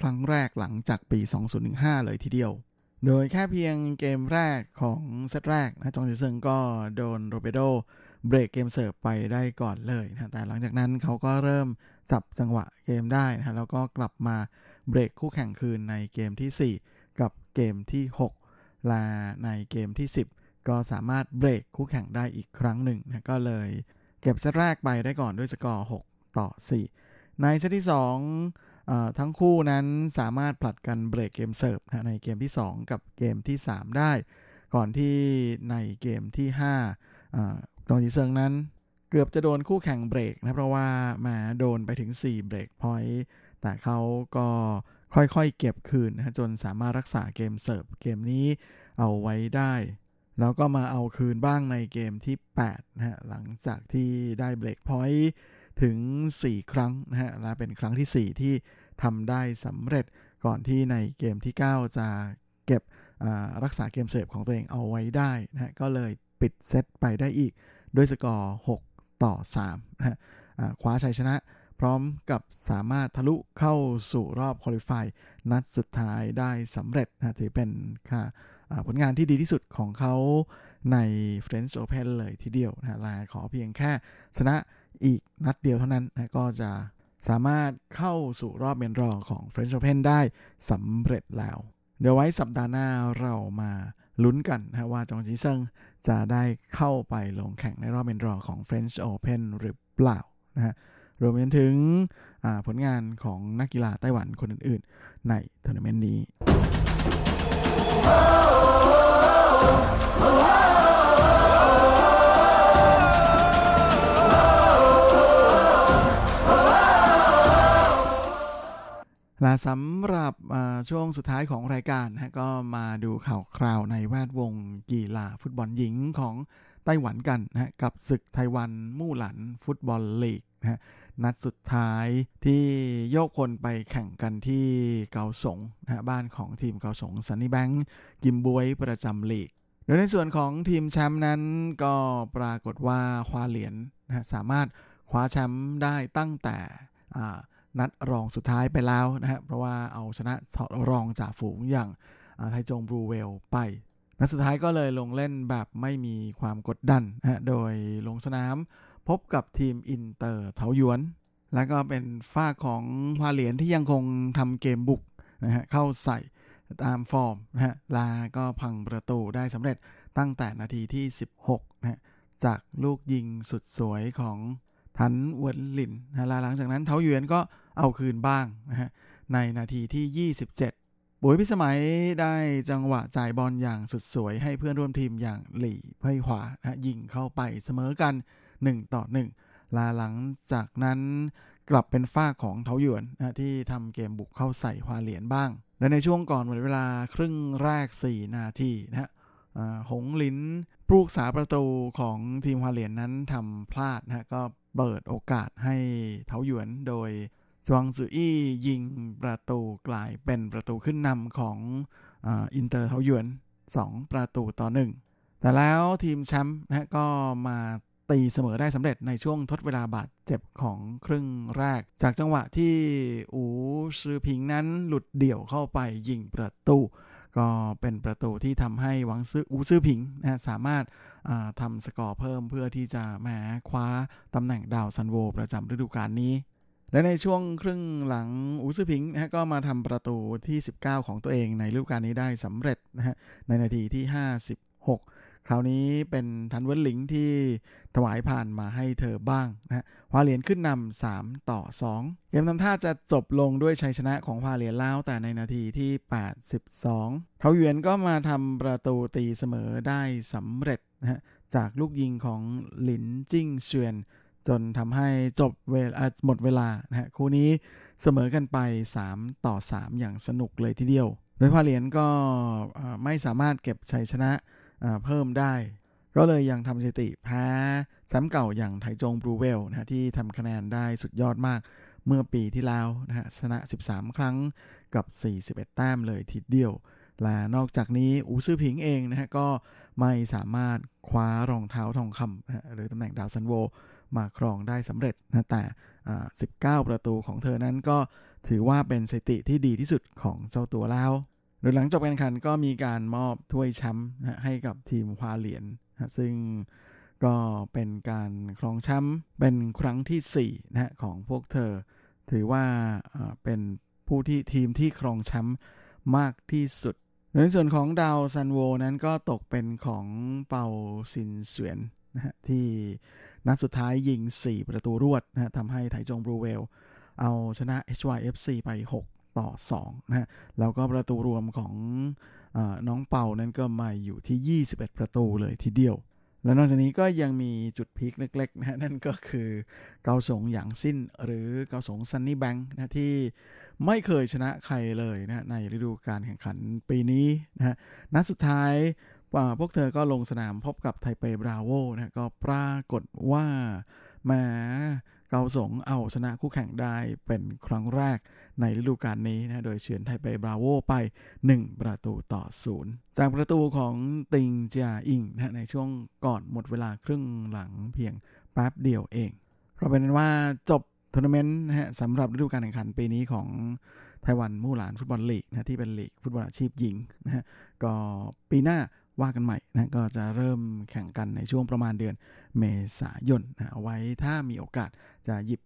ครั้งแรกหลังจากปี 2015 เลยทีเดียว โดยแค่เพียงเกมแรกของเซตแรกนะจวงจีเซิงก็โดนโรเบรโดเบรกเกมเสิร์ฟไปได้ก่อนเลยนะแต่หลังจากนั้นเขาก็เริ่มจับจังหวะเกมได้นะแล้วก็กลับมาเบรกคู่แข่งคืนในเกมที่ 4 กับเกมที่ 6 และในเกมที่ 10 ก็สามารถเบรกคู่แข่งได้อีกครั้งหนึ่งนะก็เลยเก็บเซตแรกไปได้ก่อนด้วยสกอร์ 6 ต่อ 4 ในเซตที่ 2 ทั้งคู่นั้นสามารถผลัดกันเบรกเกมเสิร์ฟในเกมที่ 2 กับเกมที่ 3 ได้ ก่อนที่ในเกมที่5จวงจีเซิงนั้นเกือบจะโดนคู่แข่งเบรกนะเพราะว่ามาโดนไปถึง 4 break point แต่เขาก็ค่อยๆ เก็บคืนนะจนสามารถรักษาเกมเสิร์ฟเกมนี้เอาไว้ได้ แล้วก็มาเอาคืนบ้างในเกมที่8นะฮะหลังจากที่ได้ break point ถึง 4 ครั้งนะฮะและเป็นครั้งที่ 4 ที่ทำได้สำเร็จก่อนที่ในเกมที่ 9 จะเก็บรักษาเกมเสิร์ฟของตัวเองเอาไว้ได้นะฮะก็เลยปิดเซตไปได้อีกด้วยสกอร์ 6 ต่อ3นะฮะคว้าชัยชนะพร้อมกับสามารถทะลุเข้าสู่รอบคุริฟายนัดสุดท้ายได้สำเร็จนะถือเป็นค่ะผลงานที่ดีที่สุดของเขาใน French Open เลยทีเดียวนะลาขอเพียงแค่ชนะ อีกนัดเดียวเท่านั้นนะก็จะสามารถเข้าสู่รอบเมนรอของ French Open ได้สำเร็จแล้ว เดี๋ยวไว้สัปดาห์หน้าเรามาลุ้นกันนะว่าจองจีเซิงจะได้เข้าไปลงแข่งในรอบ main draw ของ French Open หรือเปล่านะฮะรวมไปถึงผลงานของนักกีฬาไต้หวันคนอื่นๆ ในทัวร์นาเมนต์นี้ และสำหรับช่วงสุดท้ายของรายการนะก็มาดูข่าวคราวในแวดวงกีฬาฟุตบอลหญิงของไต้หวันกันนะกับศึกไต้หวันมู่หลันฟุตบอลลีกนะนัดสุดท้ายที่โยกคนไปแข่งกันที่เกาสงนะบ้านของทีมเกาสงซันนี่แบงค์กิมบวยประจำลีก โดยในส่วนของทีมแชมป์นั้นก็ปรากฏว่าคว้าเหรียญนะสามารถคว้าแชมป์ได้ตั้งแต่ นัดรองสุดท้ายไปแล้วนะฮะเพราะว่าเอาชนะรองจากฝูงอย่างไทจงบรูเวลไปนัดสุดท้ายก็เลยลงเล่นแบบไม่มีความกดดันนะฮะโดยลงสนามพบกับทีมอินเตอร์เทาหยวน แล้วก็เป็นฝ้าของพาเหรียญที่ยังคงทำเกมบุกนะฮะเข้าใส่ตามฟอร์มนะฮะลาก็พังประตูได้สำเร็จตั้งแต่นาทีที่ 16นะฮะจากลูกยิงสุดสวยของ ทันเวินหลินนะหลังจากนั้นเทาหยวนก็เอาคืนบ้างนะฮะในนาทีที่ 27 บุ๋ยพิสมัยได้จังหวะจ่ายบอลอย่างสุดสวยให้เพื่อนร่วมทีมอย่างหลี่เพ่ยขวานะยิงเข้าไปเสมอกัน 1 ต่อ 1 ลาหลังจากนั้นกลับเป็นฝ้าของเทาหยวนนะที่ทำเกมบุกเข้าใส่ฮวาเหรียญบ้าง และในช่วงก่อนหมดเวลาครึ่งแรก 4 นาทีนะฮะหงลิน ปลูกษาประตูของทีมฮวาเหรียญนั้นทำพลาดนะก็เปิดโอกาสให้เทาหยวนโดยจวงซืออี้ยิงประตูกลายเป็นประตูขึ้นนำของอินเตอร์เทาหยวน 2 ประตูต่อ 1 แต่แล้วทีมแชมป์นะก็มาตีเสมอได้สำเร็จในช่วงทดเวลาบาดเจ็บของครึ่งแรก จากจังหวะที่อูซือพิงนั้นหลุดเดี่ยวเข้าไปยิงประตู ก็เป็นประตูที่ทำให้หวังซื้ออูซือผิงนะสามารถทำสกอร์เพิ่มเพื่อที่จะแหมคว้าตำแหน่งดาวซัลโวประจำฤดูกาลนี้และในช่วงครึ่งหลังอูซือพิงนะก็มาทำประตูที่ 19 ของตัวเองในฤดูกาลนี้ได้สำเร็จนะฮะในนาทีที่ 56 คราวนี้เป็นทันเวิร์หลิงที่ถวายผ่านมาให้เธอบ้างนะฮะฮวาเหรียญขึ้นนำา3ต่อ 2 เกมทำท่าจะจบลงด้วยชัยชนะของฮวาเหรียญแล้วแต่ในนาทีที่ 82 เทาเยวนก็มาทำประตูตีเสมอได้สำเร็จนะฮะจากลูกยิงของหลินจิ้งเฉียนจนทำให้จบเวลาหมดเวลานะฮะคู่นี้เสมอกันไป 3 ต่อ 3 อย่างสนุกเลยทีเดียว โดยพาเหรียญก็ไม่สามารถเก็บชัยชนะ เพิ่มได้ ก็เลยยังทำสถิติแพ้แชมป์เก่าอย่างไถจงบรูเวลนะที่ทำคะแนนได้สุดยอดมากเมื่อปีที่แล้วนะฮะชนะ 13 ครั้งกับ 41 แต้มเลยทีเดียว และนอกจากนี้อูซื่อผิงเองนะฮะก็ไม่สามารถคว้ารองเท้าทองคำนะหรือตำแหน่งดาวซันโวมาครองได้สำเร็จนะแต่ 19 ประตูของเธอนั้นก็ถือว่าเป็นสถิติที่ดีที่สุดของเจ้าตัวแล้ว โดยหลังจบการแข่งขันก็มีการมอบถ้วยแชมป์ให้กับทีมคว้าเหรียญนซึ่งก็เป็นการครองแชมป์เป็นครั้งที่4นะของพวกเธอ ถือว่าเป็นผู้ที่ทีมที่ครองแชมป์มากที่สุด ในส่วนของดาวซันโวนั้นก็ตกเป็นของเปาซินเสวียนนะฮะที่นัดสุดท้ายยิง 4 ประตูรวดนะฮะทำให้ไถจงบรูเวล เอาชนะ HYFC ไป 6 ต่อ2นะฮะแล้วก็ประตูรวมของอน้องเป่านั้นก็มาอยู่ที่ 21 ประตูเลยทีเดียว และนอกจากนี้ก็ยังมีจุดพีคเล็กๆนะนั่นก็คือเกาสงหยางสิ้น หรือเกาสงซันนี่แบงค์นะที่ไม่เคยชนะใครเลยนะในฤดูการแข่งขันปีนี้นะฮะนัดสุดท้ายพวกเธอก็ลงสนามพบกับไทเปบราโวนะก็ปรากฏว่าแม้ เกาสงเอาชนะคู่แข่งได้เป็นครั้งแรกในฤดูกาลนี้นะโดยเฉือนไทเปบราโวไป 1 ประตูต่อศูนย์จากประตูของติงเจียอิงนะในช่วงก่อนหมดเวลาครึ่งหลังเพียงแป๊บเดียวเอง ก็เป็นว่าจบทัวร์นาเมนต์นะฮะสำหรับฤดูกาลแข่งขันปีนี้ของไต้หวันมู่หลานฟุตบอลลีกนะที่เป็นลีกฟุตบอลอาชีพหญิงนะฮะก็ปีหน้า ว่ากันใหม่นะก็จะเริ่มแข่งกันในช่วงประมาณเดือนเมษายนนะเอาไว้ถ้ามีโอกาสจะหยิบ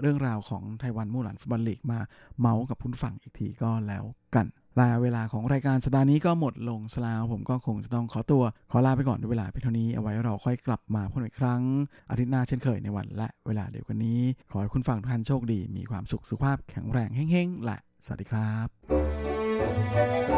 เรื่องราวของไต้หวันมู่หลานฟุตบอลลีกมาเมาส์กับผู้ฟังอีกทีก็แล้วกันลาเวลาของรายการสัปดาห์นี้ก็หมดลงสลาวผมก็คงจะต้องขอตัว ขอลาไปก่อนด้วยเวลาเพียงเท่านี้เอาไว้เราค่อยกลับมาพบอีกครั้ง อาทิตย์หน้าเช่นเคยในวันและเวลาเดียวกันนี้ ขอให้คุณฟังทุกท่านโชคดี มีความสุขสุขภาพแข็งแรงเฮ้งๆและสวัสดีครับ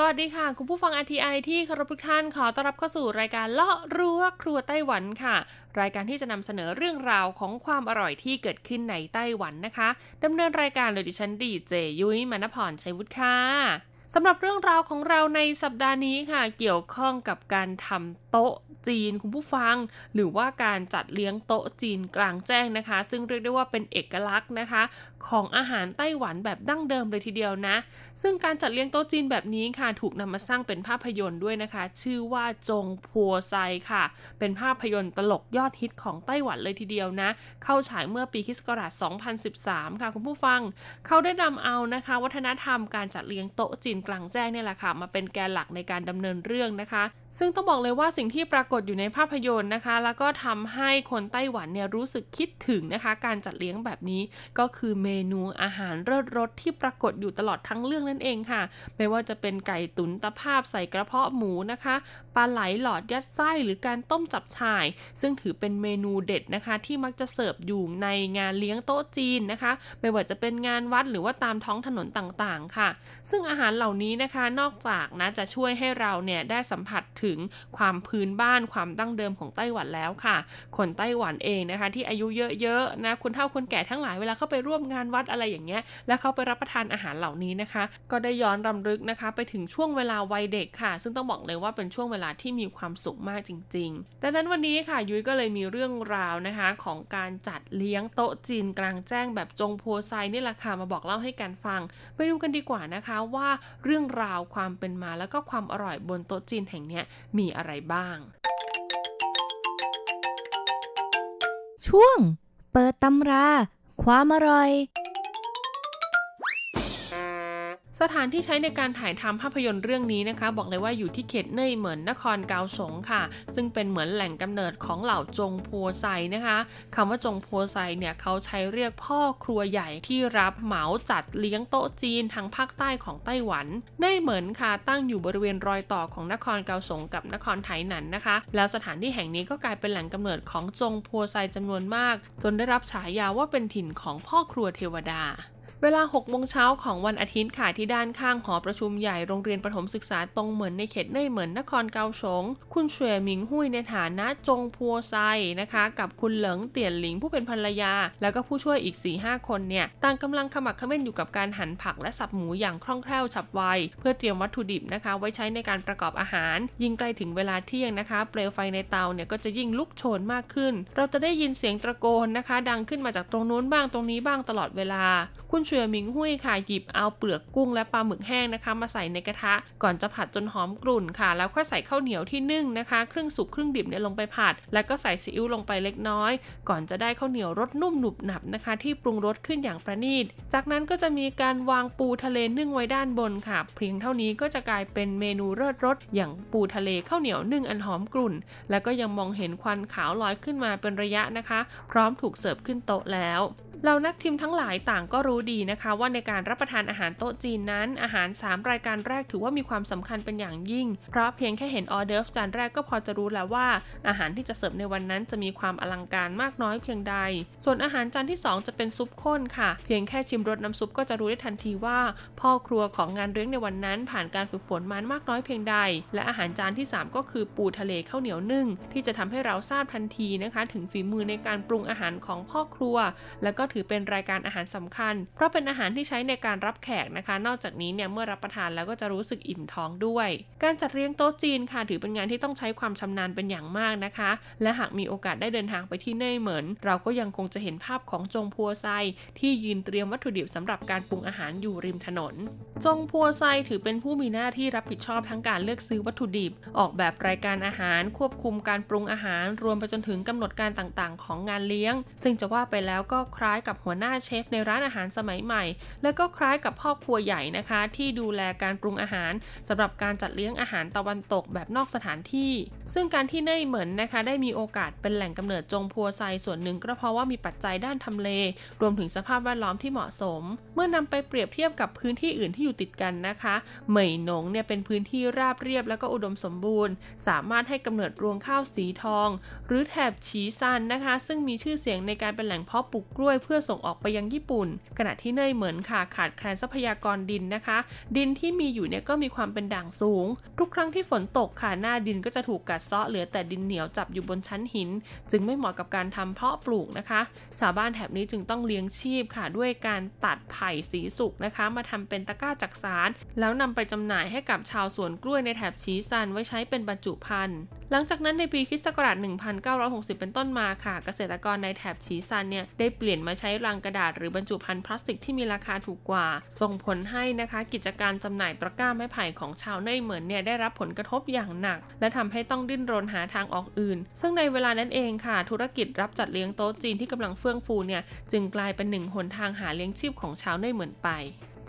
สวัสดีค่ะ คุณผู้ฟัง RTI ที่เคารพทุกท่านขอต้อนรับเข้าสู่รายการเลาะรั้วครัวไต้หวันค่ะ รายการที่จะนำเสนอเรื่องราวของความอร่อยที่เกิดขึ้นในไต้หวันนะคะดำเนินรายการโดยดิฉันดีเจยุ้ยมณพรชัยวุฒิค่ะ สำหรับเรื่องราวของเราในสัปดาห์นี้ค่ะ เกี่ยวข้องกับการทำโต๊ะจีนคุณผู้ฟัง หรือว่าการจัดเลี้ยงโต๊ะจีนกลางแจ้งนะคะ ซึ่งเรียกได้ว่าเป็นเอกลักษณ์นะคะ ของอาหารไต้หวันแบบดั้งเดิมเลยทีเดียวนะ ซึ่งการจัดเลี้ยงโต๊ะจีนแบบนี้ค่ะ ถูกนำมาสร้างเป็นภาพยนตร์ด้วยนะคะ ชื่อว่าจงพัวไซค่ะ เป็นภาพยนตร์ตลกยอดฮิตของไต้หวันเลยทีเดียวนะ เข้าฉายเมื่อปีคศ2013 ค่ะคุณผู้ฟัง เขาได้นำเอานะคะ วัฒนธรรมการจัดเลี้ยงโต๊ะจีนกลางแจ้งเนี่ยแหละค่ะมาเป็นแกนหลักในการดำเนินเรื่องนะคะซึ่งต้องบอกเลยว่าสิ่งที่ปรากฏอยู่ในภาพยนตร์นะคะ แล้วก็ทำให้คนไต้หวันเนี่ยรู้สึกคิดถึงนะคะ การจัดเลี้ยงแบบนี้ก็คือเมนูอาหารเลิศรสที่ปรากฏอยู่ตลอดทั้งเรื่องนั่นเองค่ะ ไม่ว่าจะเป็นไก่ตุ๋นตะภาพใส่กระเพาะหมูนะคะปลาไหลหลอดยัดไส้หรือการต้มจับฉ่าย ซึ่งถือเป็นเมนูเด็ดนะคะ ที่มักจะเสิร์ฟอยู่ในงานเลี้ยงโต๊ะจีนนะคะ ไม่ว่าจะเป็นงานวัดหรือว่าตามท้องถนนต่างๆ ค่ะ ซึ่งอาหารเหล่านี้นะคะนอกจากนะจะช่วยให้เราเนี่ยได้สัมผัสถึงความพื้นบ้านความดั้งเดิมของไต้หวันแล้วค่ะ คนไต้หวันเองนะคะ ที่อายุเยอะๆนะคุณเฒ่าคนแก่ทั้งหลายเวลาเข้าไปร่วมงานวัดอะไรอย่างเงี้ย แล้วเขาไปรับประทานอาหารเหล่านี้นะคะ ก็ได้ย้อนรำลึกนะคะ ไปถึงช่วงเวลาวัยเด็กค่ะ ซึ่งต้องบอกเลยว่าเป็นช่วงเวลาที่มีความสุขมากจริงๆดังนั้นวันนี้ค่ะยุ้ยก็เลยมีเรื่องราวนะคะของการจัดเลี้ยงโต๊ะจีนกลางแจ้งแบบจงโพไซนี่แหละค่ะมาบอกเล่าให้กันฟัง ไปดูกันดีกว่านะคะว่าเรื่องราวความเป็นมาแล้วก็ความอร่อยบนโต๊ะจีนแห่งนี้มีอะไรบ้าง ช่วง เปิดตำรา ความอร่อย สถานที่ใช้ในการถ่ายทำภาพยนตร์เรื่องนี้นะคะ บอกเลยว่าอยู่ที่เขตเน่ยเหมือนนครเกาสงค่ะ ซึ่งเป็นเหมือนแหล่งกำเนิดของเหล่าจงพัวไซนะคะคำว่าจงพัวไซเนี่ยเขาใช้เรียกพ่อครัวใหญ่ที่รับเหมาจัดเลี้ยงโต๊ะจีนทางภาคใต้ของไต้หวันเน่ยเหมือนค่ะตั้งอยู่บริเวณรอยต่อของนครเกาสงกับนครไถหนันนะคะ แล้วสถานที่แห่งนี้ก็กลายเป็นแหล่งกำเนิดของจงพัวไซจำนวนมาก จนได้รับฉายาว่าเป็นถิ่นของพ่อครัวเทวดา เวลา6โมงเช้าของวันอาทิตย์ค่ะที่ด้านข้างหอประชุมใหญ่โรงเรียนประถมศึกษาตรงเหมือนในเขตเน่ยเหมือนนครเกาสงคุณเฉวยหมิงหุยในฐานะจงพัวไซนะคะ กับคุณเหลิงเตี่ยนหลิงผู้เป็นภรรยา แล้วก็ผู้ช่วยอีก4-5คนเนี่ยต่างกำลังขมักขม้นอยู่กับการหั่นผักและสับหมูอย่างคล่องแคล่วฉับไวเพื่อเตรียมวัตถุดิบนะคะ ไว้ใช้ในการประกอบอาหาร ยิ่งใกล้ถึงเวลาเที่ยงนะคะ เปลวไฟในเตาเนี่ยก็จะยิ่งลุกโชนมากขึ้น เราจะได้ยินเสียงตะโกนนะคะ ดังขึ้นมาจากตรงนู้นบ้างตรงนี้บ้างตลอดเวลา คุณเฉวยหมิงหุยค่ะหยิบเอาเปลือกกุ้งและปลาหมึกแห้งนะคะ มาใส่ในกระทะ ก่อนจะผัดจนหอมกรุ่นค่ะ แล้วค่อยใส่ข้าวเหนียวที่นึ่งนะคะครึ่งสุกครึ่งดิบเนี่ยลงไปผัด แล้วก็ใส่ซีอิ๊วลงไปเล็กน้อย ก่อนจะได้ข้าวเหนียวรสนุ่มหนุบหนับนะคะ ที่ปรุงรสขึ้นอย่างประณีต จากนั้นก็จะมีการวางปูทะเลนึ่งไว้ด้านบนค่ะเพียงเท่านี้ก็จะกลายเป็นเมนูเลิศรสอย่างปูทะเลข้าวเหนียวนึ่งอันหอมกรุ่น แล้วก็ยังมองเห็นควันขาวลอยขึ้นมาเป็นระยะนะคะ พร้อมถูกเสิร์ฟขึ้นโต๊ะแล้ว เรานักชิมทั้งหลายต่างก็รู้ดีนะคะ ว่าในการรับประทานอาหารโต๊ะจีนนั้น อาหาร 3 รายการแรกถือว่ามีความสำคัญเป็นอย่างยิ่ง เพราะเพียงแค่เห็นออเดิร์ฟจานแรกก็พอจะรู้แล้วว่า อาหารที่จะเสิร์ฟในวันนั้นจะมีความอลังการมากน้อยเพียงใด ส่วนอาหารจานที่ 2 จะเป็นซุปข้นค่ะ เพียงแค่ชิมรสน้ำซุปก็จะรู้ได้ทันทีว่า พ่อครัวของงานเลี้ยงในวันนั้น ผ่านการฝึกฝนมามากน้อยเพียงใด และอาหารจานที่ 3 ก็คือปูทะเลข้าวเหนียวนึ่งที่จะทำให้เราทราบทันทีนะคะ ถึงฝีมือในการปรุงอาหารของพ่อครัว และก็ถือเป็นรายการอาหารสำคัญ เพราะเป็นอาหารที่ใช้ในการรับแขกนะคะ นอกจากนี้เนี่ยเมื่อรับประทานแล้วก็จะรู้สึกอิ่มท้องด้วย การจัดเลี้ยงโต๊ะจีนค่ะ ถือเป็นงานที่ต้องใช้ความชำนาญเป็นอย่างมากนะคะ และหากมีโอกาสได้เดินทางไปที่เน่ยเหมินเราก็ยังคงจะเห็นภาพของจงพัวไซที่ยืนเตรียมวัตถุดิบสำหรับการปรุงอาหารอยู่ริมถนน จงพัวไซถือเป็นผู้มีหน้าที่รับผิดชอบทั้งการเลือกซื้อวัตถุดิบ ออกแบบรายการอาหาร ควบคุมการปรุงอาหาร รวมไปจนถึงกำหนดการต่างๆ ของงานเลี้ยง ซึ่งจะว่าไปแล้วก็คล้ายายกับหัวหน้าเชฟในร้านอาหารสมัยใหม่ และก็คล้ายกับพ่อครัวใหญ่นะคะ ที่ดูแลการปรุงอาหารสำหรับการจัดเลี้ยงอาหารตะวันตกแบบนอกสถานที่ ซึ่งการที่เน่ยเหมินนะคะ ได้มีโอกาสเป็นแหล่งกำเนิดจงพัวไซส่วนหนึ่งก็เพราะว่ามีปัจจัยด้านทำเล รวมถึงสภาพแวดล้อมที่เหมาะสม เมื่อนำไปเปรียบเทียบกับพื้นที่อื่นที่อยู่ติดกันนะคะเหมยหนงเนี่ยเป็นพื้นที่ราบเรียบแล้วก็อุดมสมบูรณ์ สามารถให้กำเนิดรวงข้าวสีทอง หรือแถบฉีซันนะคะ ซึ่งมีชื่อเสียงในการเป็นแหล่งเพาะปลูกกล้วยเพื่อส่งออกไปยังญี่ปุ่น ขณะที่เน่ยเหมินค่ะขาดแคลนทรัพยากรดินนะคะ ดินที่มีอยู่เนี่ยก็มีความเป็นด่างสูง ทุกครั้งที่ฝนตกค่ะหน้าดินก็จะถูกกัดเซาะเหลือแต่ดินเหนียวจับอยู่บนชั้นหิน จึงไม่เหมาะกับการทำเพาะปลูกนะคะ ชาวบ้านแถบนี้จึงต้องเลี้ยงชีพค่ะ ด้วยการตัดไผ่สีสุกนะคะ มาทำเป็นตะกร้าจักสานแล้วนำไปจำหน่ายให้กับชาวสวนกล้วยในแถบชีซันไว้ใช้เป็นบรรจุภัณฑ์หลังจากนั้นในปีคศ1960 เป็นต้นมาค่ะ เกษตรกรในแถบชีซันเนี่ยได้เปลี่ยนมาใช้ลังกระดาษหรือบรรจุภัณฑ์พลาสติกที่มีราคาถูกกว่า ส่งผลให้นะคะกิจการจำหน่ายตะกร้าไม้ไผ่ของชาวเน่ยเหมือนเนี่ยได้รับผลกระทบอย่างหนัก และทำให้ต้องดิ้นรนหาทางออกอื่น ซึ่งในเวลานั้นเองค่ะ ธุรกิจรับจัดเลี้ยงโต๊ะจีนที่กำลังเฟื่องฟูเนี่ยจึงกลายเป็นหนึ่งหนทางหาเลี้ยงชีพของชาวเน่ยเหมือนไป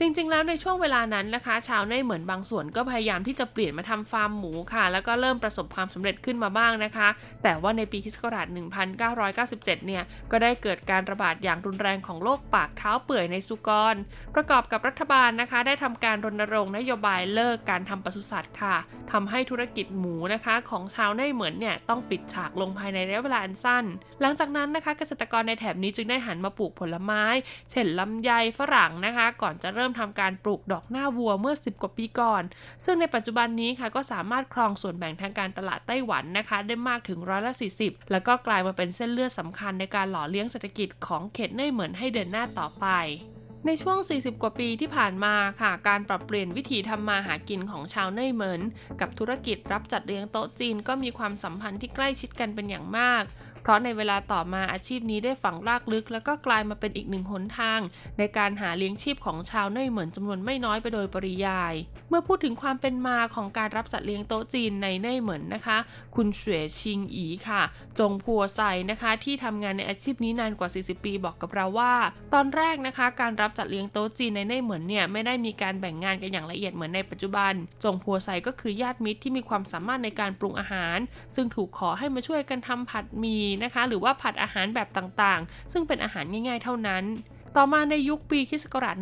จริงๆ แล้วในช่วงเวลานั้นนะคะ ชาวเน่เหมือนบางส่วนก็พยายามที่จะเปลี่ยนมาทำฟาร์มหมูค่ะ แล้วก็เริ่มประสบความสำเร็จขึ้นมาบ้างนะคะ แต่ว่าในปีคศ1997 เนี่ย ก็ได้เกิดการระบาดอย่างรุนแรงของโรคปากเท้าเปื่อยในสุกร ประกอบกับรัฐบาลนะคะ ได้ทำการรณรงค์นโยบายเลิกการทำปศุสัตว์ค่ะทำให้ธุรกิจหมูนะคะ ของชาวเน่เหมือนเนี่ยต้องปิดฉากลงภายในระยะเวลาอันสั้น หลังจากนั้นนะคะ เกษตรกรในแถบนี้จึงได้หันมาปลูกผลไม้ เช่นลำไยฝรั่งนะคะ ก่อนจะเริ่มทำการปลูกดอกหน้าวัวเมื่อ 10 กว่าปีก่อน ซึ่งในปัจจุบันนี้ค่ะก็สามารถครองส่วนแบ่งทางการตลาดไต้หวันนะคะ ได้มากถึงร้อยละ 40 แล้วก็กลายมาเป็นเส้นเลือดสำคัญในการหล่อเลี้ยงเศรษฐกิจของเขตเน่ยเหมือนให้เดินหน้าต่อไปในช่วง 40 กว่าปีที่ผ่านมาค่ะ การปรับเปลี่ยนวิธีทำมาหากินของชาวเน่ยเหมินกับธุรกิจรับจัดเลี้ยงโต๊ะจีนก็มีความสัมพันธ์ที่ใกล้ชิดกันเป็นอย่างมาก เพราะในเวลาต่อมาอาชีพนี้ได้ฝังรากลึก แล้วก็กลายมาเป็นอีกหนึ่งหนทาง ในการหาเลี้ยงชีพของชาวเน่ยเหมินจำนวนไม่น้อยไปโดยปริยาย เมื่อพูดถึงความเป็นมาของการรับจัดเลี้ยงโต๊ะจีนในเน่ยเหมินนะคะ คุณเสวยชิงอีค่ะ จงพัวไซนะคะ ที่ทำงานในอาชีพนี้นานกว่า 40 ปีบอกกับเราว่า ตอนแรกนะคะ การรับจัดเลี้ยงโต๊ะจีนในเน่ยเหมินเนี่ยไม่ได้มีการแบ่งงานกันอย่างละเอียดเหมือนในปัจจุบัน จงพัวไซก็คือญาติมิตรที่มีความสามารถในการปรุงอาหาร ซึ่งถูกขอให้มาช่วยกันทำผัดหมีนะคะ หรือว่าผัดอาหารแบบต่างๆ ซึ่งเป็นอาหารง่ายๆ เท่านั้น ต่อมาในยุคปีคศกราช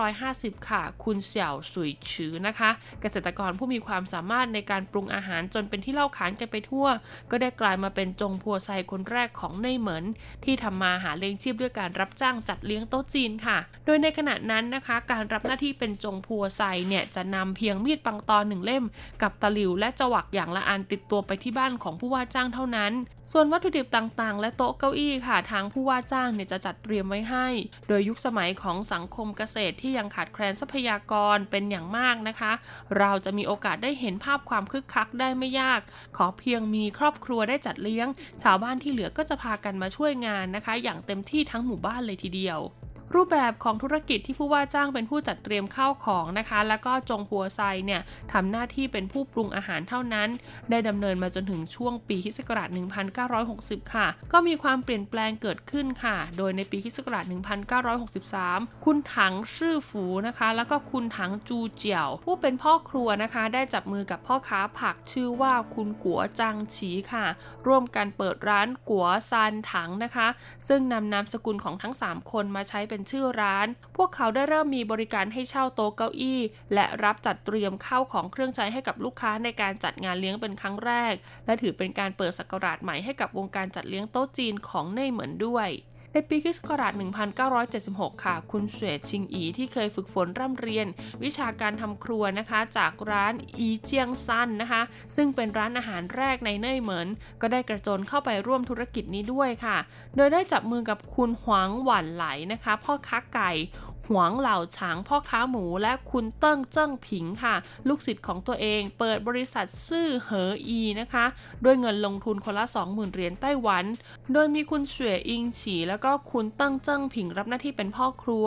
1950 ค่ะ คุณเสี่ยวสุยฉือนะคะ เกษตรกรผู้มีความสามารถในการปรุงอาหารจนเป็นที่เล่าขานกันไปทั่ว ก็ได้กลายมาเป็นจงพัวไซคนแรกของเน่ยเหมินที่ทำมาหาเลี้ยงชีพด้วยการรับจ้างจัดเลี้ยงโต๊ะจีนค่ะ โดยในขณะนั้นนะคะ การรับหน้าที่เป็นจงพัวไซเนี่ยจะนำเพียงมีดปังตอนหนึ่งเล่ม กับตะหลิวและจวักอย่างละอันติดตัวไปที่บ้านของผู้ว่าจ้างเท่านั้น ส่วนวัตถุดิบต่างๆ และโต๊ะเก้าอี้ค่ะทางผู้ว่าจ้างเนี่ยจะจัดเตรียมไว้ให้ โดยยุคสมัยของสังคมเกษตรที่ยังขาดแคลนทรัพยากรเป็นอย่างมากนะคะ เราจะมีโอกาสได้เห็นภาพความคึกคักได้ไม่ยาก ขอเพียงมีครอบครัวได้จัดเลี้ยง ชาวบ้านที่เหลือก็จะพากันมาช่วยงานนะคะ อย่างเต็มที่ทั้งหมู่บ้านเลยทีเดียว รูปแบบของธุรกิจที่ผู้ว่าจ้างเป็นผู้จัดเตรียมข้าวของนะคะ แล้วก็จงพัวไซเนี่ยทำหน้าที่เป็นผู้ปรุงอาหารเท่านั้น ได้ดำเนินมาจนถึงช่วงปีคศ1960 ค่ะ ก็มีความเปลี่ยนแปลงเกิดขึ้นค่ะ โดยในปีคศ1963 คุณถังชื่อฝูนะคะ แล้วก็คุณถังจูเจียว ผู้เป็นพ่อครัวนะคะ ได้จับมือกับพ่อค้าผักชื่อว่าคุณกัวจังฉีค่ะ ร่วมกันเปิดร้านกัวซานถังนะคะ ซึ่งนำนามสกุลของทั้ง 3 คนมาใช้เป็นชื่อร้าน พวกเขาได้เริ่มมีบริการให้เช่าโต๊ะเก้าอี้ และรับจัดเตรียมข้าวของเครื่องใช้ให้กับลูกค้าในการจัดงานเลี้ยงเป็นครั้งแรก และถือเป็นการเปิดศักราชใหม่ให้กับวงการจัดเลี้ยงโต๊ะจีนของเน่เหมือนด้วย ในปีคศ1976 ค่ะ คุณเสวยชิงอีที่เคยฝึกฝนร่ำเรียน วิชาการทำครัวนะคะ จากร้านอีเจียงซันนะคะ ซึ่งเป็นร้านอาหารแรกในเน่ยเหมินก็ได้กระโจนเข้าไปร่วมธุรกิจนี้ด้วยค่ะ โดยได้จับมือกับคุณหวังหวันไหลนะคะ พ่อค้าไก่ หวงเหล่าฉางพ่อค้าหมูและคุณเติ้งเจิ้งผิงค่ะ ลูกศิษย์ของตัวเองเปิดบริษัทซื่อเหออีนะคะ ด้วยเงินลงทุนคนละ 20,000 เหรียญไต้หวัน โดยมีคุณเฉวยอิงฉีแล้วก็คุณเติ้งเจิ้งผิงรับหน้าที่เป็นพ่อครัว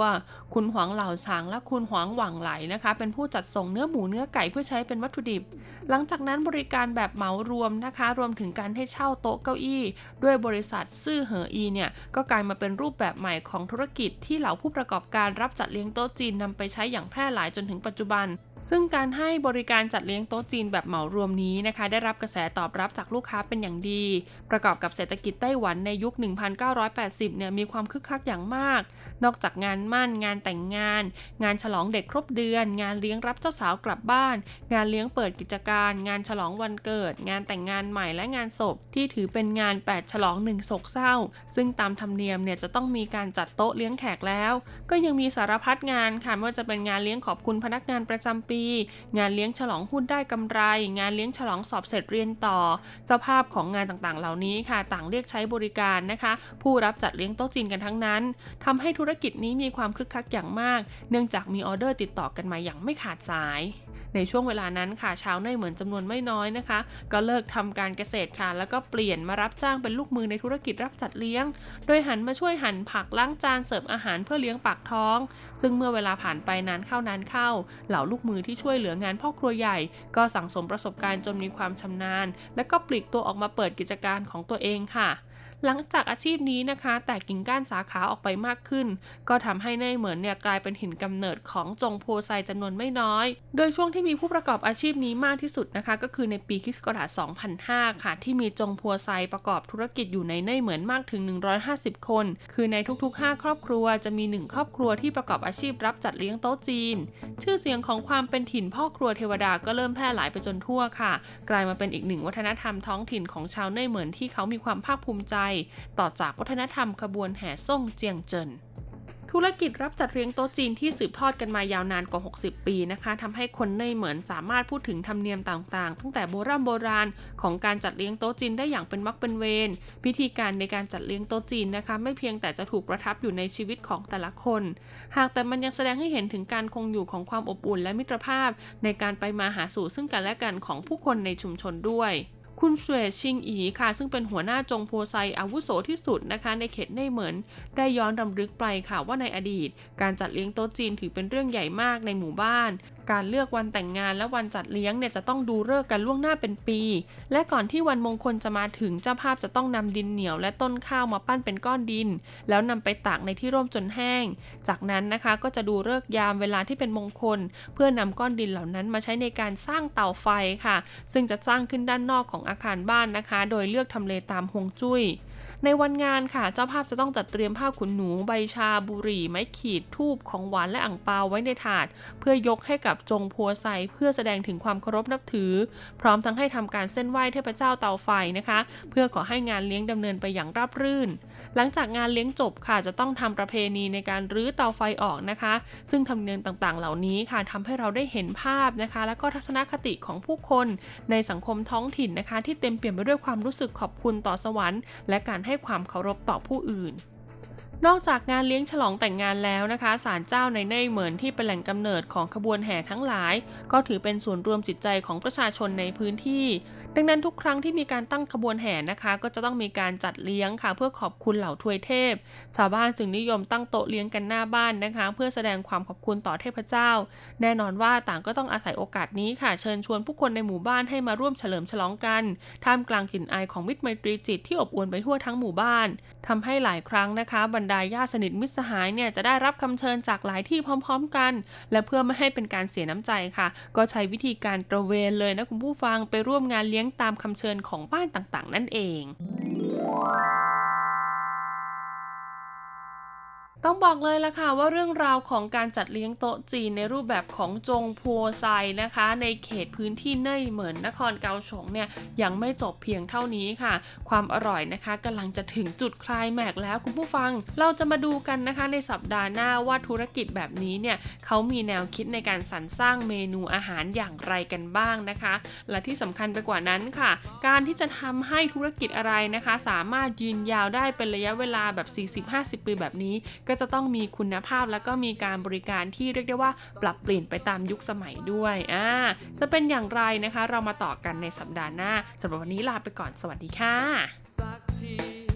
คุณหวงเหล่าฉางและคุณหวงหวังไหลนะคะ เป็นผู้จัดส่งเนื้อหมูเนื้อไก่เพื่อใช้เป็นวัตถุดิบ หลังจากนั้นบริการแบบเหมารวมนะคะ รวมถึงการให้เช่าโต๊ะเก้าอี้ ด้วยบริษัทซื่อเหออีเนี่ยก็กลายมาเป็นรูปแบบใหม่ของธุรกิจที่เหล่าผู้ประกอบการรับจัดเลี้ยงโต๊ะจีนนำไปใช้อย่างแพร่หลายจนถึงปัจจุบัน ซึ่งการให้บริการจัดเลี้ยงโต๊ะจีนแบบเหมารวมนี้นะคะ ได้รับกระแสตอบรับจากลูกค้าเป็นอย่างดี ประกอบกับเศรษฐกิจไต้หวันในยุค 1980 เนี่ยมีความคึกคักอย่างมาก นอกจากงานมั่น งานแต่งงาน งานฉลองเด็กครบเดือน งานเลี้ยงรับเจ้าสาวกลับบ้าน งานเลี้ยงเปิดกิจการ งานฉลองวันเกิด งานแต่งงานใหม่และงานศพ ที่ถือเป็นงาน 8 ฉลองหนึ่งโศกเศร้า ซึ่งตามธรรมเนียมเนี่ยจะต้องมีการจัดโต๊ะเลี้ยงแขกแล้ว ก็ยังมีสารพัดงานค่ะไม่ว่าจะเป็นงานเลี้ยงขอบคุณพนักงานประจำปี งานเลี้ยงฉลองหุ้นได้กำไร งานเลี้ยงฉลองสอบเสร็จเรียนต่อ เจ้าภาพของงานต่างๆ เหล่านี้ค่ะ ต่างเรียกใช้บริการนะคะ ผู้รับจัดเลี้ยงโต๊ะจีนกันทั้งนั้นทำให้ธุรกิจนี้มีความคึกคักอย่างมาก เนื่องจากมีออเดอร์ติดต่อกันมาอย่างไม่ขาดสายในช่วงเวลานั้นค่ะชาวเนเหมือนจำนวนไม่น้อยนะคะ ก็เลิกทำการเกษตรค่ะ แล้วก็เปลี่ยนมารับจ้างเป็นลูกมือในธุรกิจรับจัดเลี้ยง โดยหันมาช่วยหั่นผักล้างจานเสิร์ฟอาหารเพื่อเลี้ยงปากท้อง ซึ่งเมื่อเวลาผ่านไปนานเข้านานเข้า เหล่าลูกมือที่ช่วยเหลืองานพ่อครัวใหญ่ ก็สั่งสมประสบการณ์จนมีความชำนาญ และก็ปลีกตัวออกมาเปิดกิจการของตัวเองค่ะ หลังจากอาชีพนี้นะคะ แตกกิ่งก้านสาขาออกไปมากขึ้น ก็ทำให้เนเหมือนเนี่ยกลายเป็นหินกำเนิดของจงโพไซจำนวนไม่น้อย โดยช่วงที่มีผู้ประกอบอาชีพนี้มากที่สุดนะคะ ก็คือในปีคศ2005 ค่ะ ที่มีจงโพไซประกอบธุรกิจอยู่ในเนเหมือนมากถึง 150 คน คือในทุกๆ 5 ครอบครัวจะมี 1 ครอบครัวที่ประกอบอาชีพรับจัดเลี้ยงโต๊ะจีน ชื่อเสียงของความเป็นถิ่นพ่อครัวเทวดาก็เริ่มแพร่หลายไปจนทั่วค่ะ กลายมาเป็นอีกหนึ่งวัฒนธรรมท้องถิ่นของชาวเนเหมือนที่เขามีความภาคภูมิใจต่อจากวัฒนธรรมขบวนแห่ส่งเจียงเจินธุรกิจรับจัดเลี้ยงโต๊ะจีนที่สืบทอดกันมายาวนานกว่า 60 ปีนะคะทำให้คนเนยเหมือนสามารถพูดถึงธรรมเนียมต่างๆ ตั้งแต่โบราณโบราณของการจัดเลี้ยงโต๊ะจีนได้อย่างเป็นมักเป็นเวรพิธีการในการจัดเลี้ยงโต๊ะจีนนะคะ ไม่เพียงแต่จะถูกประทับอยู่ในชีวิตของแต่ละคน หากแต่มันยังแสดงให้เห็นถึงการคงอยู่ของความอบอุ่นและมิตรภาพ ในการไปมาหาสู่ซึ่งกันและกันของผู้คนในชุมชนด้วย คุณเสวยชิงอีค่ะ ซึ่งเป็นหัวหน้าจงโพไซอาวุโสที่สุดนะคะในเขตเน่เหมินได้ย้อนรำลึกไปค่ะว่าในอดีต การจัดเลี้ยงโต๊ะจีนถือเป็นเรื่องใหญ่มากในหมู่บ้าน การเลือกวันแต่งงานและวันจัดเลี้ยงเนี่ยจะต้องดูเลิกกันล่วงหน้าเป็นปี และก่อนที่วันมงคลจะมาถึงเจ้าภาพจะต้องนำดินเหนียวและต้นข้าวมาปั้นเป็นก้อนดิน แล้วนำไปตากในที่ร่มจนแห้ง จากนั้นนะคะก็จะดูเลิกยามเวลาที่เป็นมงคล เพื่อนำก้อนดินเหล่านั้นมาใช้ในการสร้างเตาไฟค่ะ ซึ่งจะสร้างขึ้นด้านนอกของอาคารบ้านนะคะ โดยเลือกทำเลตามฮวงจุ้ย ในวันงานค่ะ เจ้าภาพจะต้องจัดเตรียมผ้าขุนหนู ใบชาบุหรี่ ไม้ขีด ทูบของหวานและอ่างเปาไว้ในถาด เพื่อยกให้กับจงพัวไซเพื่อแสดงถึงความเคารพนับถือ พร้อมทั้งให้ทำการเส้นไหว้เทพเจ้าเตาไฟนะคะ เพื่อขอให้งานเลี้ยงดำเนินไปอย่างราบรื่น หลังจากงานเลี้ยงจบค่ะจะต้องทำประเพณีในการรื้อเตาไฟออกนะคะ ซึ่งธรรมเนียมต่างๆ เหล่านี้ค่ะทำให้เราได้เห็นภาพนะคะ และก็ทัศนคติของผู้คนในสังคมท้องถิ่นนะคะ ที่เต็มเปี่ยมไปด้วยความรู้สึกขอบคุณต่อสวรรค์ และการใให้ความเคารพต่อผู้อื่น นอกจากงานเลี้ยงฉลองแต่งงานแล้วนะคะศาลเจ้าในเน่เหมือนที่เป็นแหล่งกำเนิดของขบวนแห่ทั้งหลาย ก็ถือเป็นส่วนรวมจิตใจของประชาชนในพื้นที่ ดังนั้นทุกครั้งที่มีการตั้งขบวนแห่นะคะ ก็จะต้องมีการจัดเลี้ยงค่ะ เพื่อขอบคุณเหล่าทวยเทพ ชาวบ้านจึงนิยมตั้งโต๊ะเลี้ยงกันหน้าบ้านนะคะ เพื่อแสดงความขอบคุณต่อเทพเจ้า แน่นอนว่าต่างก็ต้องอาศัยโอกาสนี้ค่ะ เชิญชวนผู้คนในหมู่บ้านให้มาร่วมเฉลิมฉลองกันท่ามกลางกลิ่นอายของมิตรไมตรีจิตที่อบอวลไปทั่วทั้งหมู่บ้านทำให้หลายครั้งนะคะบรรดาญาติสนิทมิตรสหายเนี่ยจะได้รับคำเชิญจากหลายที่พร้อม ๆ กัน และเพื่อไม่ให้เป็นการเสียน้ำใจค่ะ ก็ใช้วิธีการตระเวนเลยนะคุณผู้ฟังไปร่วมงานเลี้ยงตามคำเชิญของบ้านต่างๆ นั่นเอง ต้องบอกเลยละค่ะว่าเรื่องราวของการจัดเลี้ยงโต๊ะจีนในรูปแบบของจงพัวไซนะคะ ในเขตพื้นที่เน่ยเหมือนนครเกาฉงเนี่ยยังไม่จบเพียงเท่านี้ค่ะ ความอร่อยนะคะกำลังจะถึงจุดคลายแม็กแล้วคุณผู้ฟัง เราจะมาดูกันนะคะในสัปดาห์หน้าว่าธุรกิจแบบนี้เนี่ยเขามีแนวคิดในการสรรสร้างเมนูอาหารอย่างไรกันบ้างนะคะ และที่สำคัญไปกว่านั้นค่ะ การที่จะทำให้ธุรกิจอะไรนะคะ สามารถยืนยาวได้เป็นระยะเวลาแบบ 40-50 ปีแบบนี้ก็จะต้องมีคุณภาพแล้วก็มีการบริการที่เรียกได้ว่าปรับเปลี่ยนไปตามยุคสมัยด้วยอ่าจะเป็นอย่างไรนะคะ เรามาต่อกันในสัปดาห์หน้าสำหรับวันนี้ลาไปก่อนสวัสดีค่ะ